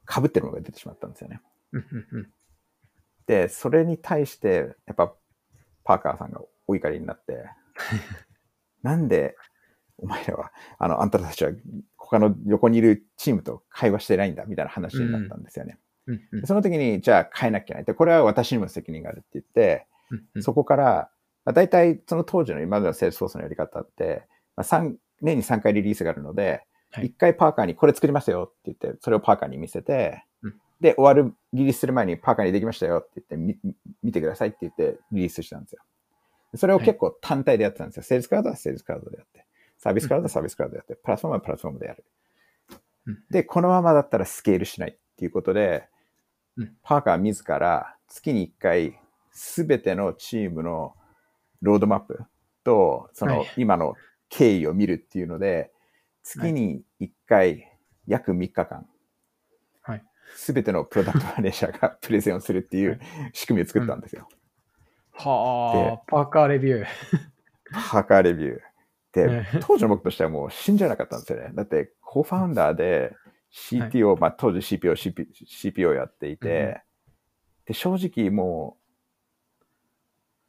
被ってるものが出てしまったんですよね。で、それに対して、やっぱ、パーカーさんがお怒りになって、なんで、お前らは、あの、あんたたちは、他の横にいるチームと会話してないんだ、みたいな話になったんですよね。その時に、じゃあ変えなきゃいけない。で、これは私にも責任があるって言って、そこから、まあ、大体その当時の今までのセールスフォースのやり方って、まあ、3年に3回リリースがあるので、はい。1回パーカーにこれ作りますよって言って、それをパーカーに見せて、うん。で、終わる、リリースする前にパーカーにできましたよって言って、み見てくださいって言ってリリースしたんですよ。それを結構単体でやってたんですよ。セールスクラウドはセールスクラウドでやって、サービスクラウドはサービスクラウドでやって、プラットフォームはプラットフォームでやる。うん。で、このままだったらスケールしないっていうことで、うん。パーカー自ら月に1回すべてのチームのロードマップとそのはい。今の経緯を見るっていうので、月に1回約3日間、はいすべてのプロダクトマネージャーがプレゼンをするっていう仕組みを作ったんですよ。はあ、パーカーレビュー。パーカーレビュー。でね、当時の僕としてはもう信じられなかったんですよね。だって、コーファウンダーで CTO、まあ当時 CPO、CP CPO やっていて、うんうんで、正直もう、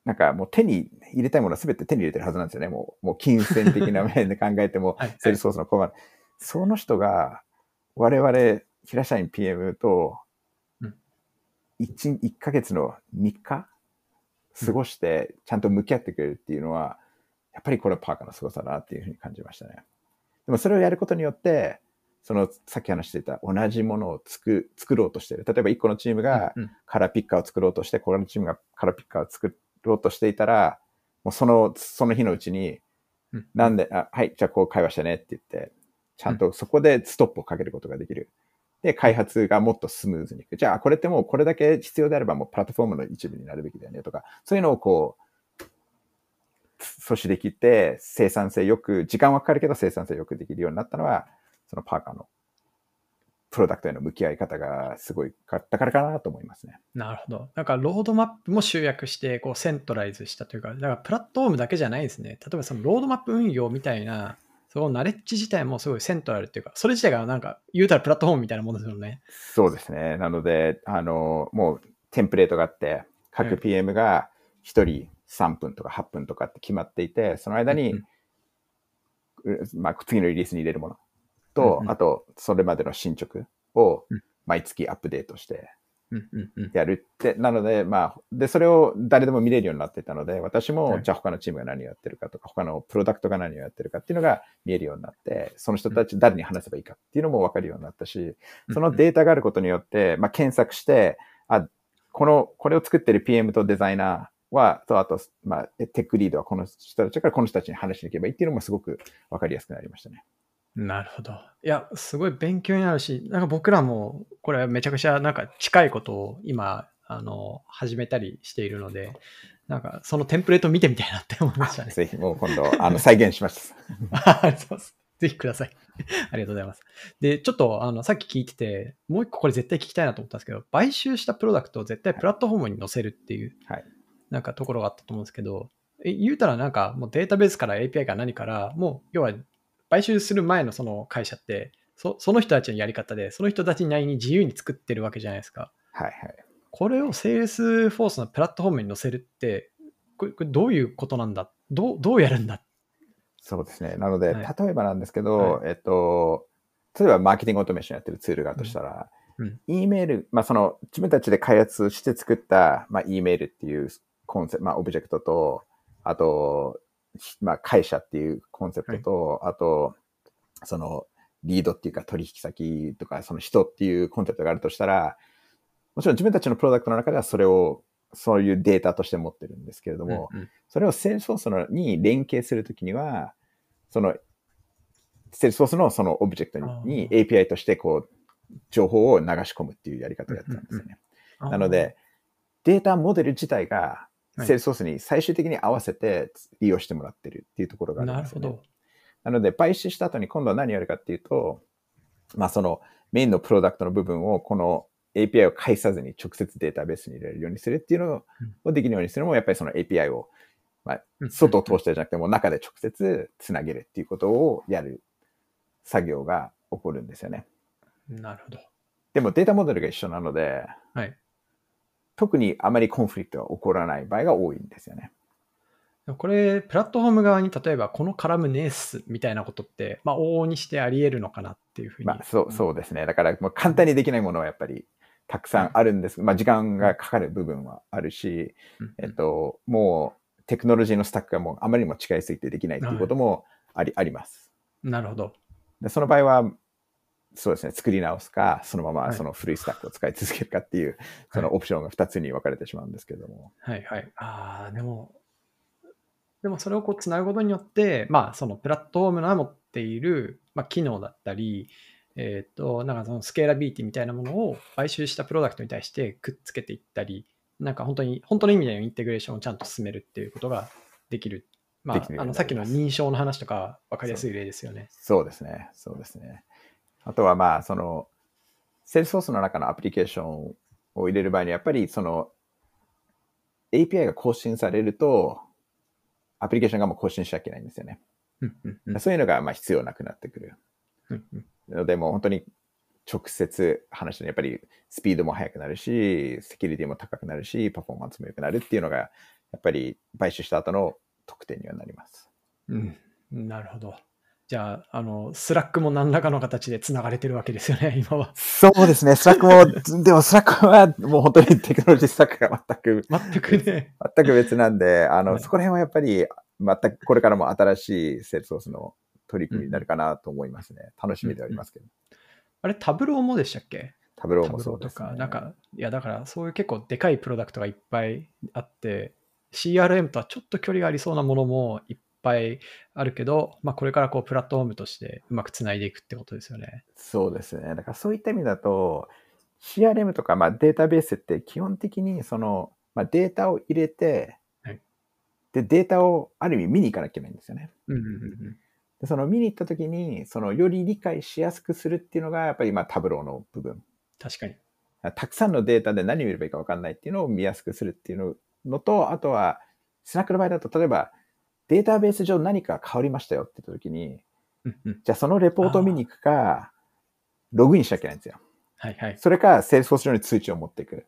なんかもう手に入れたいものは全て手に入れてるはずなんですよね。もう、もう金銭的な面で考えても、はいセールスフォースのコマ、その人が我々、平社員 PM とうん1、一ヶ月の3日過ごしてちゃんと向き合ってくれるっていうのは、やっぱりこれはパーカーの凄さだなっていうふうに感じましたね。でもそれをやることによって、そのさっき話していた同じものを作作ろうとしている。例えば1個のチームがうんカラーピッカーを作ろうとして、このチームがカラーピッカーを作ろうとしていたら、もうその、その日のうちに、うんなんで、あ、はい、じゃあこう会話してねって言って、ちゃんとそこでストップをかけることができる。で、開発がもっとスムーズにいく。じゃあ、これってもうこれだけ必要であればもうプラットフォームの一部になるべきだよねとか、そういうのをこう、阻止できて、生産性よく、時間はかかるけど生産性よくできるようになったのは、そのパーカーのプロダクトへの向き合い方がすごいかったからかなと思いますね。なるほど。なんかロードマップも集約してこう centralize したというか、だからプラットフォームだけじゃないですね。例えばそのロードマップ運用みたいな、そのナレッジ自体もすごいセントラルっていうか、それ自体がなんか言うたらプラットフォームみたいなものですよね。そうですね。なので、あの、もうテンプレートがあって、は各い PM が1人3分とか8分とかって決まっていて、その間に、うんうまあ、次のリリースに入れるものと、あと、それまでの進捗をうん。毎月アップデートして。やるって、なので、まあ、で、それを誰でも見れるようになっていたので、私も、はい。じゃあ他のチームが何をやってるかとか、他のプロダクトが何をやってるかっていうのが見えるようになって、その人たち誰に話せばいいかっていうのも分かるようになったし、そのデータがあることによって、まあ、検索して、あ、この、これを作ってる PM とデザイナーは、と、あと、まあ、テックリードはこの人たちだからこの人たちに話しに行けばいいっていうのもすごく分かりやすくなりましたね。なるほど。いや、すごい勉強になるし、なんか僕らも、これめちゃくちゃなんか近いことを今、あの、始めたりしているので、なんかそのテンプレート見てみたいなって思いましたね。ぜひもう今度、あの、再現します。ありがとうございます。ぜひください。ありがとうございます。で、ちょっとあのさっき聞いてて、もう一個これ絶対聞きたいなと思ったんですけど、買収したプロダクトを絶対プラットフォームに載せるっていう、はいなんかところがあったと思うんですけど、え言うたらなんかもうデータベースから API から何から、もう要は買収する前のその会社って、そその人たちのやり方で、その人たちなりに自由に作ってるわけじゃないですか。はいはい。これを Salesforce のプラットフォームに載せるって、これこれどういうことなんだ？どうどうやるんだ？そうですね。なので、はい例えばなんですけど、えっと、例えばマーケティングオートメーションやってるツールがあるとしたら、うん E メール、まあその自分たちで開発して作った、まあ、E メールっていうコンセプト、まあオブジェクトと、あと、まあ会社っていうコンセプトと、あと、そのリードっていうか取引先とかその人っていうコンセプトがあるとしたら、もちろん自分たちのプロダクトの中ではそれを、そういうデータとして持ってるんですけれども、うんうん。それを Salesforce のに連携するときには、その、Salesforce のそのオブジェクトにに API としてこう、情報を流し込むっていうやり方をやってたんですよね。あー。なので、データモデル自体がはい Salesforce に最終的に合わせて利用してもらってるっていうところがあるんですよね。なるほど。なので、買収した後に今度は何やるかっていうと、まあそのメインのプロダクトの部分をこの API を介さずに直接データベースに入れるようにするっていうのをできるようにするのも、やっぱりその API を、まあ、外を通してじゃなくても中で直接つなげるっていうことをやる作業が起こるんですよね。なるほど。でもデータモデルが一緒なので、はい。特にあまりコンフリクトが起こらない場合が多いんですよね。これ、プラットフォーム側に例えばこのカラムネースみたいなことって、まあ、往々にしてあり得るのかなっていうふうに。まあ、そう、そうですね。だから、もう簡単にできないものはやっぱりたくさんあるんです。まあ、時間がかかる部分はあるし、うんえっと、もうテクノロジーのスタックがもうあまりにも違いすぎてできないっていうこともあり、あります。なるほど。でその場合は、そうですね、作り直すか、そのまはいまその古いスタックを使い続けるかっていう、そのオプションが2つに分かれてしまうんですけれども。はいはい。ああ、でも、でもそれをこうつなぐことによって、まあ、そのプラットフォームが持っている、まあ、機能だったり、えっ、と、なんかそのスケーラビリティみたいなものを買収したプロダクトに対してくっつけていったり、なんか本当に、本当の意味でのインテグレーションをちゃんと進めるっていうことができる。まああのさっきの認証の話とか分かりやすい例ですよね。そうですね。そうですね。あとはまあ、その、セールスフォースの中のアプリケーションを入れる場合に、やっぱりその、API が更新されると、アプリケーションがもう更新しなきゃいけないんですよね。そういうのがまあ必要なくなってくる。ので、もう本当に直接話してやっぱりスピードも速くなるし、セキュリティも高くなるし、パフォーマンスも良くなるっていうのが、やっぱり買収した後の特典にはなります。うん、なるほど。じゃあ、あの、スラックも何らかの形でつながれてるわけですよね、今は。そうですね。スラックも、でもスラックはもう本当にテクノロジースタックが全く、全くね。全く別なんで、あの、はいそこら辺はやっぱり、全くこれからも新しいセールスソースの取り組みになるかなと思いますね。楽しみではありますけど。あれ、タブローもでしたっけ？タブローもそうです、ね。か、なんか、いや、だから、そういう結構でかいプロダクトがいっぱいあって、CRM とはちょっと距離がありそうなものもいっぱいあるけど、まあ、これからこう、プラットフォームとしてうまくつないでいくってことですよね。そうですね。だからそういった意味だと、CRM とか、まあ、データベースって基本的にその、まあ、データを入れて、はいで、データをある意味見に行かなきゃいけないんですよね。うんうんうんで、その見に行った時に、そのより理解しやすくするっていうのが、やっぱりまあタブローの部分。確かに。たくさんのデータで何を見ればいいか分かんないっていうのを見やすくするっていうののと、あとは、スラックの場合だと、例えば、データベース上何か変わりましたよって言った時に、うんうんじゃあそのレポートを見に行くか、ログインしなきゃいけないんですよ。はいはい。それか、セールスフォース上に通知を持っていく。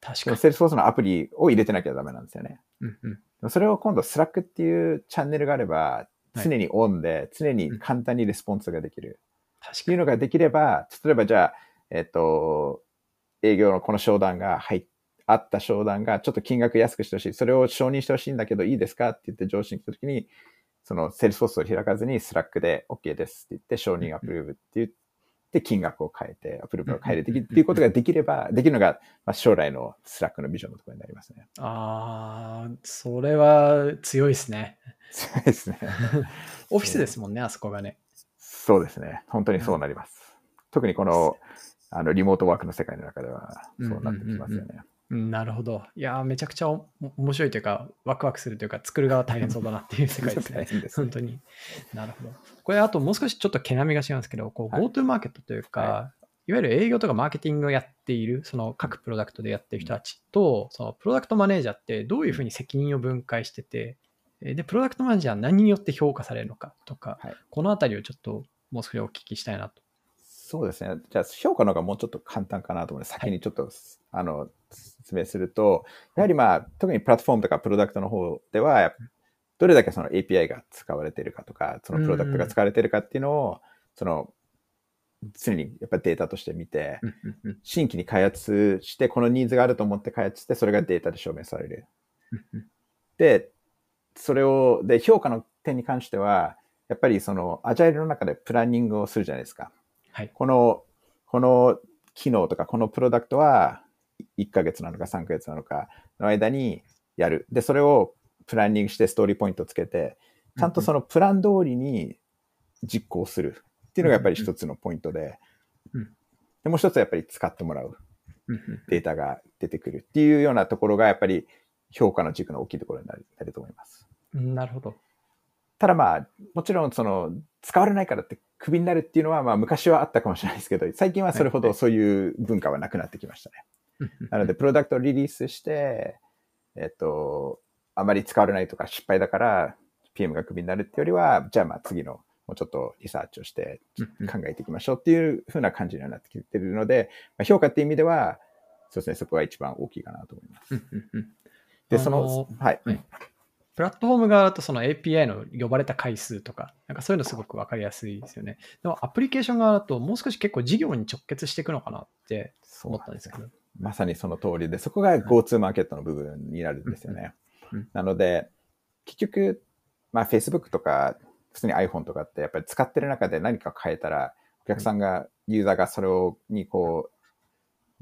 確かに。セールスフォースのアプリを入れてなきゃダメなんですよね。うんうんそれを今度、スラックっていうチャンネルがあれば、はい常にオンで、常に簡単にレスポンスができる。確かに。っていうのができれば、例えばじゃあ、えっと、営業のこの商談が入っあった商談がちょっと金額安くしてほしい。それを承認してほしいんだけどいいですかって言って上司に来た時に、そのセールスフォースを開かずにスラックで OK ですって言って承認 approve って言って金額を変えて、 approve を変えるっていうことができれば、できるのが、まあ、将来のスラックのビジョンのところになりますね。ああ、それは強いですね。そうですね。オフィスですもんね、あそこがね。そうですね。本当にそうなります。特にこの、あの、リモートワークの世界の中では、そうなってきますよね。うんなるほど。いやー、めちゃくちゃお面白いというか、ワクワクするというか、作る側大変そうだなっていう世界ですね。すね本当に。なるほど。これ、あともう少しちょっと毛並みが違うんですけど、こう、はい GoTo マーケットというか、、はいわゆる営業とかマーケティングをやっている、その各プロダクトでやってる人たちと、そのプロダクトマネージャーってどういうふうに責任を分解してて、えーで、プロダクトマネージャーは何によって評価されるのかとか、はいこのあたりをちょっともう少しお聞きしたいなと。そうですね。じゃあ、評価の方がもうちょっと簡単かなと思うので、先にちょっと、あの、説明すると、やはりまあ、特にプラットフォームとかプロダクトの方では、どれだけその API が使われているかとか、そのプロダクトが使われているかっていうのを、その、常にやっぱデータとして見て、新規に開発して、このニーズがあると思って開発して、それがデータで証明される。で、それを、で、評価の点に関しては、やっぱりその、アジャイルの中でプランニングをするじゃないですか。はい。この、この機能とか、このプロダクトは、1ヶ月なのか3ヶ月なのかの間にやる。で、それをプランニングしてストーリーポイントをつけて、ちゃんとそのプラン通りに実行するっていうのがやっぱり一つのポイントでうん、でもう一つはやっぱり使ってもらうデータが出てくるっていうようなところがやっぱり評価の軸の大きいところになると思います。うんなるほど。ただまあ、もちろんその、使われないからってクビになるっていうのはまあ昔はあったかもしれないですけど、最近はそれほどそういう文化はなくなってきましたね。なので、プロダクトをリリースして、えっと、あまり使われないとか失敗だから PM がクビになるっていうよりは、じゃあまあ次のもうちょっとリサーチをして考えていきましょうっていう風な感じにはなってきてるので、まあ、評価っていう意味では、そうですね、そこが一番大きいかなと思います。で、あその、はい。はいプラットフォーム側だとその API の呼ばれた回数とか、なんかそういうのすごくわかりやすいですよね。でもアプリケーション側だともう少し結構事業に直結していくのかなって思ったんですけど。まさにその通りで、そこが GoTo マーケットの部分になるんですよね。うんうんなので、結局、まあ Facebook とか、普通に iPhone とかってやっぱり使ってる中で何か変えたら、お客さんが、ユーザーがそれを、にこう、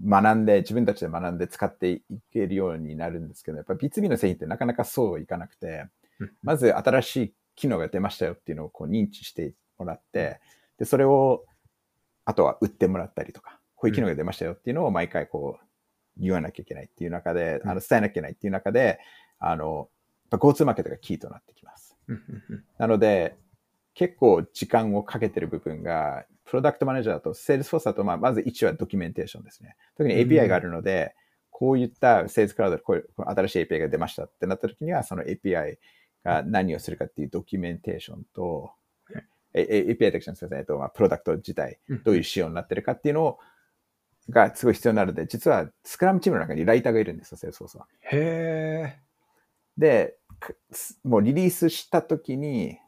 学んで、自分たちで学んで使っていけるようになるんですけど、やっぱ B2B の製品ってなかなかそういかなくて、うん。まず新しい機能が出ましたよっていうのをこう認知してもらって、で、それをあとは売ってもらったりとか、こういう機能が出ましたよっていうのを毎回こう言わなきゃいけないっていう中で、うん。あの伝えなきゃいけないっていう中で、あの、GoTo マーケットがキーとなってきます。なので、結構時間をかけてる部分が、プロダクトマネージャーだと、セールスフォースだと、まあ、まず1はドキュメンテーションですね。特に API があるので、こういったセールスクラウドでこういう新しい API が出ましたってなった時には、その API が何をするかっていうドキュメンテーションと、API だけじゃなくて、えっとまあ、プロダクト自体、うんどういう仕様になってるかっていうのをがすごい必要になるので、実はスクラムチームの中にライターがいるんですよ、セールスフォースは。へえ。で、もうリリースした時に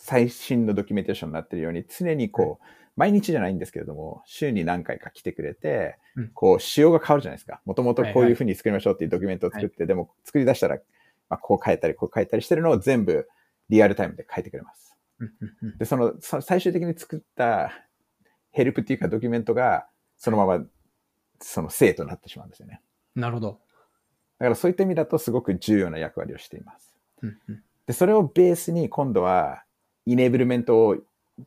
最新のドキュメンテーションになってるように、常にこう、毎日じゃないんですけれども、週に何回か来てくれてうん、こう、仕様が変わるじゃないですか。もともとこうはいうふうに作りましょうっていうドキュメントを作って、でも作り出したら、まあ、こう変えたり、こう変えたりしてるのを全部リアルタイムで書いてくれます。で、その、そ最終的に作ったヘルプっていうかドキュメントが、そのまま、その生となってしまうんですよね。なるほど。だからそういった意味だとすごく重要な役割をしています。で、それをベースに今度は、イネーブルメントを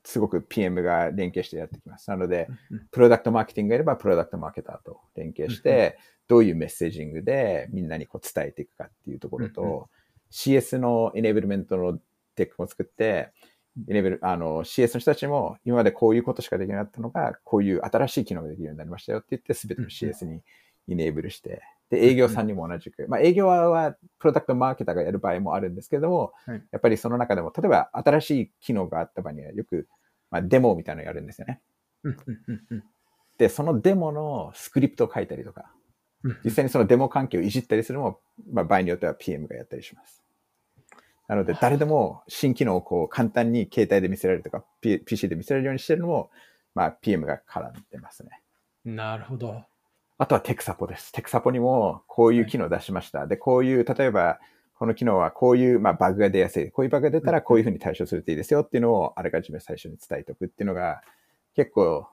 すごく PM が連携してやってきます。なので、プロダクトマーケティングがいれば、プロダクトマーケターと連携して、どういうメッセージングでみんなにこう伝えていくかっていうところと、CS のイネーブルメントのテックも作って、イネーブル、あの、CS の人たちも今までこういうことしかできなかったのが、こういう新しい機能ができるようになりましたよって言って、すべての CS にイネーブルして、で、営業さんにも同じく、まあ営業はプロダクトマーケターがやる場合もあるんですけれども、はいやっぱりその中でも、例えば新しい機能があった場合にはよく、まあデモみたいなのをやるんですよね。で、そのデモのスクリプトを書いたりとか、うん実際にそのデモ環境をいじったりするのも、まあ、場合によっては PM がやったりします。なので、誰でも新機能をこう簡単に携帯で見せられるとか、P- PC で見せられるようにしてるのも、まあ、PM が絡んでますね。なるほど。あとはテクサポです。テクサポにもこういう機能を出しました。で、こういう、例えば、この機能はこういう、まあ、バグが出やすい。こういうバグが出たらこういうふうに対処するといいですよっていうのをあらかじめ最初に伝えておくっていうのが、結構、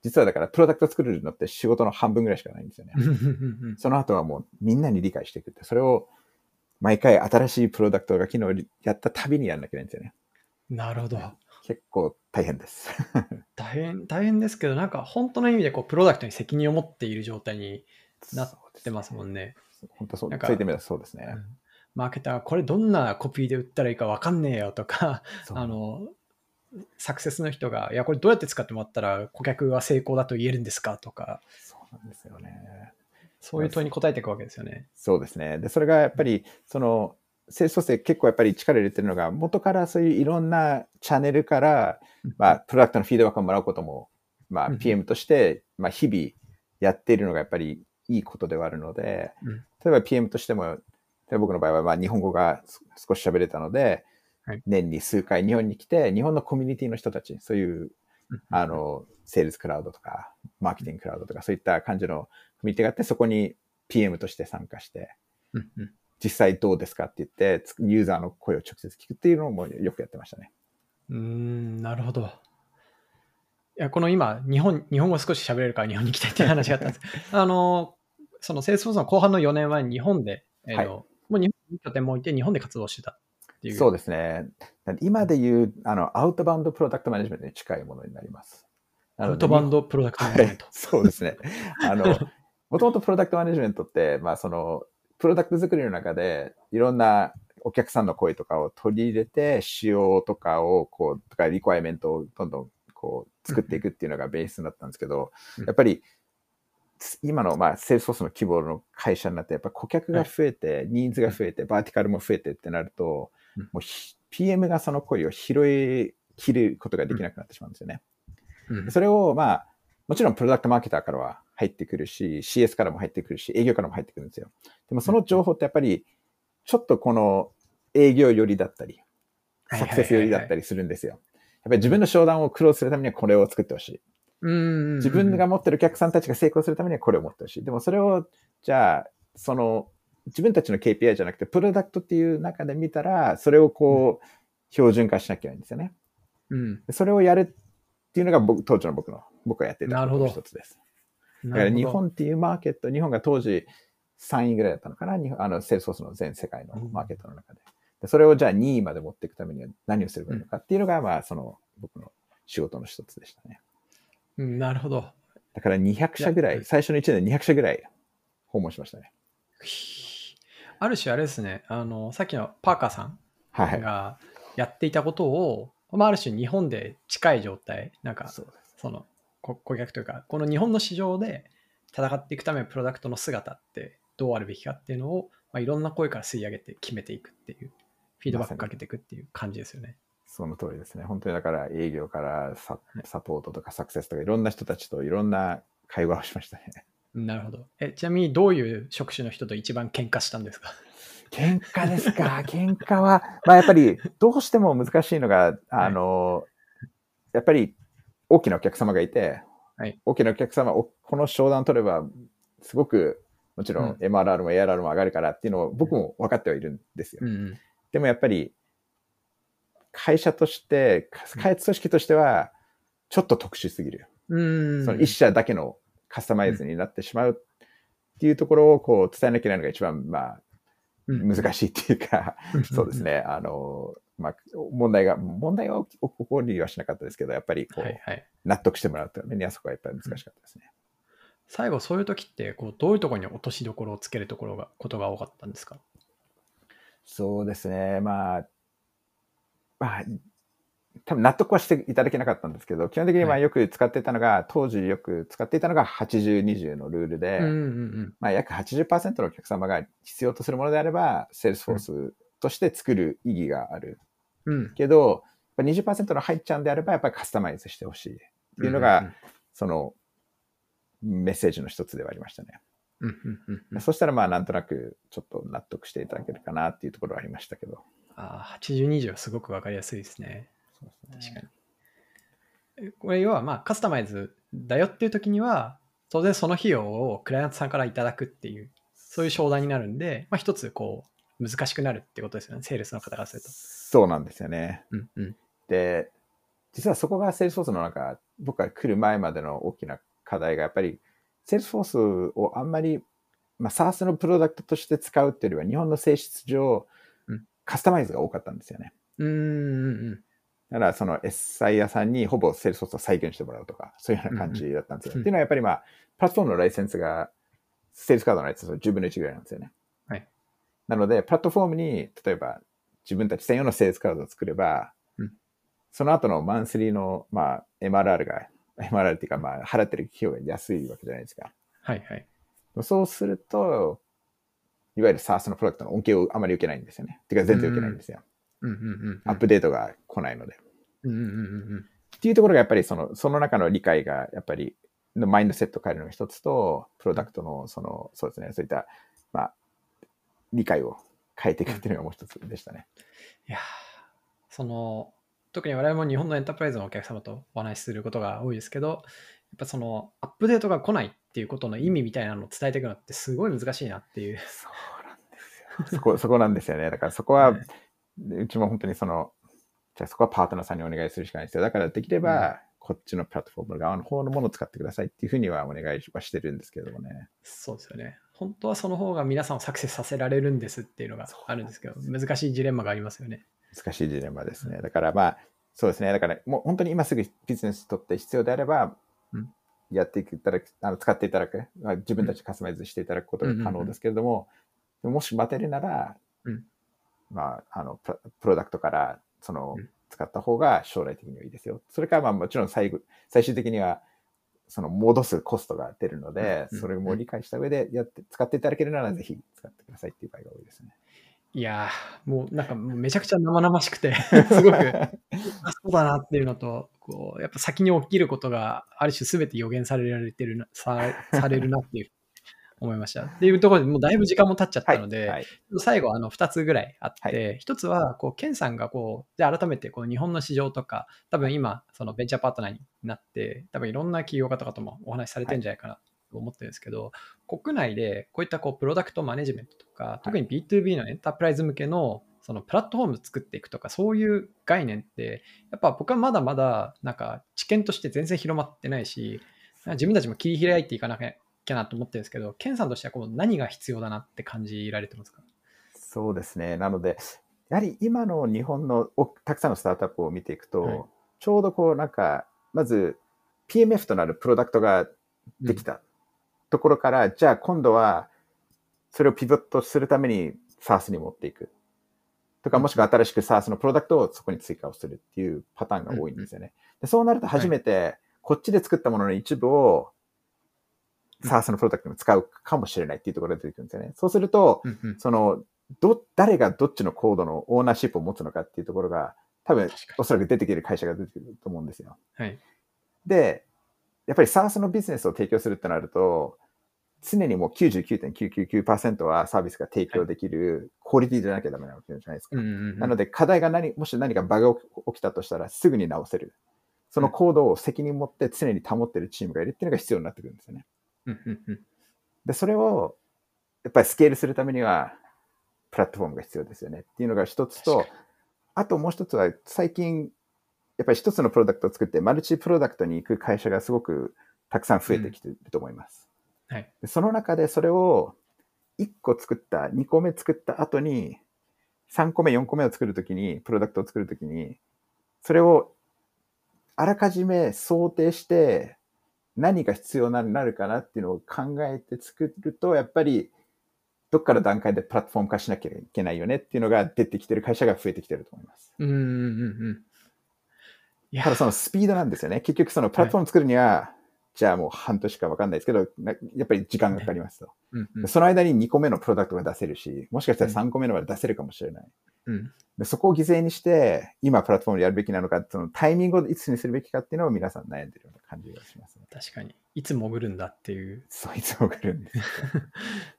実はだからプロダクト作るのって仕事の半分ぐらいしかないんですよね。その後はもうみんなに理解していくって、それを毎回新しいプロダクトが機能やったたびにやんなきゃいけないんですよね。なるほど。結構大変です。大変、大変ですけど、なんか本当の意味でこうプロダクトに責任を持っている状態になってますもんね。本当そう、なんかそういった意味ではそうですね。うんマーケターがこれどんなコピーで売ったらいいか分かんねえよとか、あの、サクセスの人が、いや、これどうやって使ってもらったら顧客は成功だと言えるんですかとか、そうなんですよね。そういう問いに答えていくわけですよね。そうですね。で、それがやっぱり、その、セールスフォースで結構やっぱり力入れてるのが、元からそういういろんなチャンネルから、まあ、プロダクトのフィードバックをもらうことも、まあうん、PM として、まあ、日々やっているのがやっぱりいいことではあるので、うん。例えば PM としても、例えば僕の場合は、まあ、日本語がす少し喋れたので、はい。年に数回日本に来て、日本のコミュニティの人たち、そういう、あ、の、セールスクラウドとか、マーケティングクラウドとか、そういった感じのコミュニティがあって、そこに PM として参加して、実際どうですかって言って、つユーザーの声を直接聞くっていうのもよくやってましたね。うーん、なるほど。いや、この今、日本、日本語少し喋れるから日本に来たいっていう話があったんです。あの、そのセールスフォースの後半の4年は日本で、えーはいもう日本に拠点も置いて日本で活動してたっていう。そうですね。今で言う、あの、アウトバウンドプロダクトマネジメントに近いものになります。アウトバウンドプロダクトマネジメント。そうですね。あの、もともとプロダクトマネジメントって、まあその、プロダクト作りの中で、いろんなお客さんの声とかを取り入れて、仕様とかを、こう、とかリクワイアメントをどんどん、こう、作っていくっていうのがベースだったんですけどうん、やっぱり、今の、まあ、セールスフォースの規模の会社になって、やっぱ顧客が増えて、ニーズが増えて、バーティカルも増えてってなるとうん、もうひ PM がその声を拾い切ることができなくなってしまうんですよね。うん。それを、まあ、もちろんプロダクトマーケターからは入ってくるし、CS からも入ってくるし、営業からも入ってくるんですよ。でもその情報ってやっぱり、ちょっとこの営業寄りだったり、サクセス寄りだったりするんですよ。やっぱり自分の商談をクローズするためにはこれを作ってほしい。うん自分が持ってるお客さんたちが成功するためにはこれを持ってほしい。でもそれを、じゃあ、その、自分たちの KPI じゃなくて、プロダクトっていう中で見たら、それをこう、標準化しなきゃいけないんですよね。うんでそれをやるっていうのが僕、当時の僕の、僕がやっていたことなるほどの一つです。だから日本っていうマーケット、日本が当時3位ぐらいだったのかな、あのセールスフォースの全世界のマーケットの中で。でそれをじゃあ2位まで持っていくためには何をすればいいのかっていうのが、まあ、その僕の仕事の一つでしたね。うんなるほど。だから200社ぐらい最初の1年で200社ぐらい訪問しましたね。ひある種あれですね、あの、さっきのパーカーさんはい。がやっていたことを、まあ、ある種日本で近い状態、なんか、そのこ顧客というか、この日本の市場で戦っていくためのプロダクトの姿ってどうあるべきかっていうのを、まあ、いろんな声から吸い上げて決めていくっていう、フィードバックかけていくっていう感じですよね。その通りですね。本当にだから営業からサはいサポートとかサクセスとかいろんな人たちといろんな会話をしましたね。なるほど。え、ちなみにどういう職種の人と一番喧嘩したんですか？喧嘩ですか？喧嘩は、まあやっぱりどうしても難しいのが、あの、やっぱり大きなお客様がいて、はい大きなお客様、おこの商談取れば、すごく、もちろん MRR も ARR も上がるからっていうのを僕も分かってはいるんですよ。うんうん。でもやっぱり、会社として、開発組織としては、ちょっと特殊すぎる。うん。その一社だけのカスタマイズになってしまうっていうところをこう伝えなきゃいけないのが一番、まあ、うん難しいっていうか、そうです。ね、あの、まあ、問題が、問題は起こりはしなかったですけど、やっぱりこう、はいはい。納得してもらうためにはそこはやっぱり難しかったですね。最後、そういう時って、こう、どういうところに落としどころをつけるところが、ことが多かったんですか？そうですね、まあ、まあ、多分納得はしていただけなかったんですけど、基本的にまはいあよく使っていたのが、当時よく使っていたのが80-20のルールで、うんうんうん。まあ、約80%のお客様が必要とするものであれば、Salesforce として作る意義がある。うん。けど、やっぱ20%の入っちゃうんであれば、やっぱりカスタマイズしてほしいっていうのが、そのメッセージの一つではありましたね。うんうんうんうん。そしたら、まあ、なんとなくちょっと納得していただけるかなっていうところはありましたけど。ああ、80、20はすごくわかりやすいですね。そうです確かに。えこれ要はまあカスタマイズだよっていう時には当然その費用をクライアントさんからいただくっていうそういう商談になるんで、まあ、一つこう難しくなるってことですよねセールスの方からすると。そうなんですよね。うんうんで、実はそこが Salesforce の中、僕が来る前までの大きな課題が、やっぱり Salesforce をあんまり、まあ、SaaS のプロダクトとして使うっていうよりは、日本の性質上うん、カスタマイズが多かったんですよね。うーんうんだから、その SI 屋さんにほぼ Salesforce を再現してもらうとか、そういうような感じだったんですよ。うんっていうのはやっぱりまあ、プラットフォームのライセンスが、セールスカードのライセンスの10分の1ぐらいなんですよね。はいなので、プラットフォームに、例えば、自分たち専用のセールスカードを作れば、うんその後のマンスリーの、まあ、MRR が、MRR っていうか、まあ、払ってる費用が安いわけじゃないですか。はいはい。そうすると、いわゆる SaaS のプロダクトの恩恵をあまり受けないんですよね。てか、全然受けないんですよ。うんうんうんうん。アップデートが来ないので。うんうんうんうんっていうところがやっぱりその、その中の理解が、やっぱり、のマインドセットを変えるのが一つと、プロダクトの、その、そうですね、そういった、まあ、理解を変えていくっていうのがもう一つでしたね。いやーその特に我々も日本のエンタープライズのお客様とお話しすることが多いですけどやっぱそのアップデートが来ないっていうことの意味みたいなのを伝えていくのってすごい難しいなっていう。そうなんですよ。そこ、そこなんですよね。だからそこは、はいうちも本当にその、じゃあそこはパートナーさんにお願いするしかないですよ。だからできれば、こっちのプラットフォーム側の方のものを使ってくださいっていうふうにはお願いはしてるんですけれどもね。そうですよね。本当はその方が皆さんをサクセスさせられるんですっていうのがあるんですけど、難しいジレンマがありますよね。難しいジレンマですね。だからまあ、そうですね。だからもう本当に今すぐビジネスにとって必要であればうん、やっていただく、あの使っていただく、まあ自分たちでカスタマイズしていただくことが可能ですけれども、もし待てるなら、うんまあ、あのプロ、プロダクトからそのうん使った方が将来的にはいいですよ。それからまあもちろん最後、最終的には、その戻すコストが出るので、うんそれも理解した上でやって、使っていただけるならぜひ使ってくださいっていう場合が多いですね。いやー、もうなんかめちゃくちゃ生々しくて、すごくあそうだなっていうのと、こうやっぱ先に起きることがある種すべて予言されられてるなさされるなっていう思いました。っていうところでもうだいぶ時間も経っちゃったので、はい。最後あの2つぐらいあって、は1つはこうケンさんがこうじゃあ改めてこう日本の市場とか多分今そのベンチャーパートナーになって多分いろんな企業家とかともお話しされてるんじゃないかなと思ってるんですけど、国内でこういったこうプロダクトマネジメントとか特に B2B のエンタープライズ向けのそのプラットフォーム作っていくとかそういう概念ってやっぱ僕はまだまだなんか知見として全然広まってないし自分たちも切り開いていかなきゃなと思ってるんですけどケンさんとしてはこう何が必要だなって感じられてますかそうですね。なので、やはり今の日本のおたくさんのスタートアップを見ていくと、はいちょうどこうなんか、まず PMF となるプロダクトができたところから、じゃあ今度は、それをピボットするために SaaS に持っていく。とか、もしくは新しく SaaS のプロダクトをそこに追加をするっていうパターンが多いんですよね。でそうなると初めて、こっちで作ったものの一部をうん SaaS のプロダクトに使うかもしれないっていうところが出てくるんですよね。そうすると、うんうんその、ど、誰がどっちのコードのオーナーシップを持つのかっていうところが、多分おそらく出てくる会社が出てくると思うんですよ。はい。で、やっぱり SaaS のビジネスを提供するってなると、常にもう99.999%はサービスが提供できるクオリティじゃなきゃダメなわけじゃないですか。うんうんうんなので、課題が何、もし何かバグが起きたとしたら、すぐに直せる。そのコードを責任持って常に保ってるチームがいるっていうのが必要になってくるんですよね。うんうんうんで、それを、やっぱりスケールするためには、プラットフォームが必要ですよねっていうのが一つとあともう一つは、最近、やっぱり一つのプロダクトを作って、マルチプロダクトに行く会社がすごくたくさん増えてきてると思います。はい。でその中でそれを1個作った、2個目作った後に、3個目、4個目を作るときに、プロダクトを作るときに、それをあらかじめ想定して、何が必要になるかなっていうのを考えて作ると、やっぱり、どっから段階でプラットフォーム化しなきゃいけないよねっていうのが出てきてる会社が増えてきてると思います。うんうんうんただそのスピードなんですよね。結局そのプラットフォーム作るには、じゃあもう半年かわかんないですけど、なやっぱり時間がかかりますと。うんうんその間に2個目のプロダクトが出せるし、もしかしたら3個目のまで出せるかもしれない。うんでそこを犠牲にして、今プラットフォームでやるべきなのか、そのタイミングをいつにするべきかっていうのを皆さん悩んでるような感じがしますね。確かに。いつ潜るんだっていう。そういつ潜るんですよ。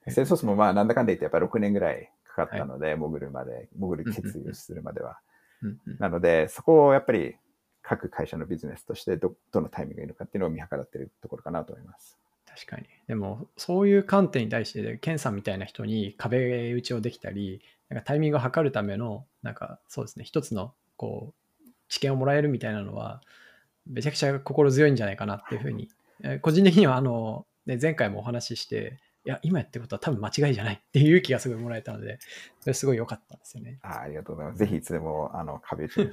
セールソースもまあなんだかんだ言ってやっぱり6年ぐらいかかったので、潜るまで、潜る決意をするまでは。うんうんなので、そこをやっぱり各会社のビジネスとしてど、どのタイミングがいいのかっていうのを見計らっているところかなと思います。確かに。でも、そういう観点に対して、ケンさんみたいな人に壁打ちをできたり、なんかタイミングを測るための、なんかそうですね、一つのこう知見をもらえるみたいなのは、めちゃくちゃ心強いんじゃないかなっていうふうに、えー個人的にはあの、ね、前回もお話しして、いや、今やってることは多分間違いじゃないっていう勇気がすごいもらえたので、それすごい良かったんですよね。あありがとうございます。ぜひいつでも、あの、壁打ちに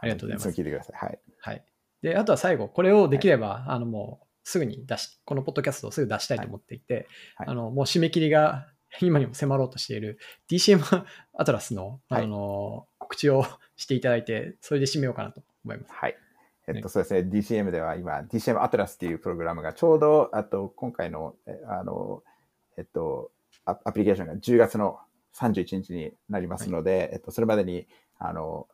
ありがとうございます 聞いてください。はい。はい。で、あとは最後、これをできれば、あのもうすぐに出し、このポッドキャストをすぐ出したいと思っていて、はいあのもう締め切りが今にも迫ろうとしている DCM アトラスの,、はいあの告知をしていただいて、それで締めようかなと思います。はい。えっねと、そうですね。DCM では今、DCM アトラスっていうプログラムがちょうど、あと、今回の、えあの、えっと、アアプリケーションが10月の31日になりますので、えっと、それまでに、あの、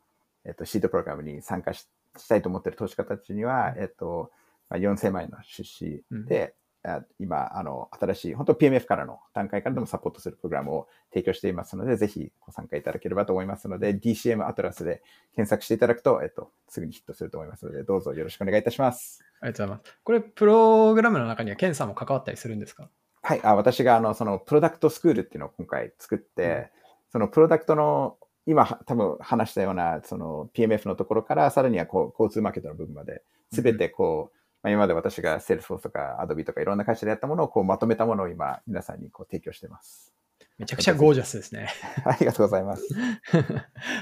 えっと、シートプログラムに参加ししたいと思っている投資家たちには、えっと、まあ、4000万円の出資で、あ今、あの、新しい、本当 PMF からの段階からでもサポートするプログラムを提供していますので、ぜひご参加いただければと思いますので、DCM アトラスで検索していただくと、えっと、すぐにヒットすると思いますので、どうぞよろしくお願いいたします。ありがとうございます。これ、プログラムの中にはケンさんも関わったりするんですか？はい、あ私があの、そのプロダクトスクールっていうのを今回作って、そのプロダクトの、今は多分話したような、その PMF のところから、さらにはこう、交通マーケットの部分まで、すべてこう、まあ、今まで私が Salesforce とか Adobe とかいろんな会社でやったものをこうまとめたものを今、皆さんにこう提供しています。めちゃくちゃゴージャスですね。ありがとうございます。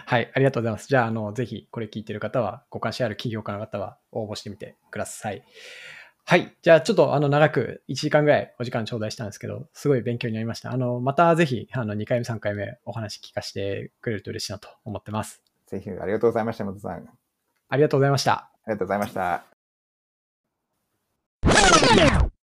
はい、ありがとうございます。じゃあ、あの、ぜひこれ聞いてる方は、ご関心ある企業家の方は応募してみてください。はい。じゃあ、ちょっと、あの、長く1時間ぐらいお時間頂戴したんですけど、すごい勉強になりました。あの、またぜひ、あの、2回目、3回目お話聞かせてくれると嬉しいなと思ってます。ぜひありがとうございました、元さん。ありありがとうございました。がとうございました。Yeah.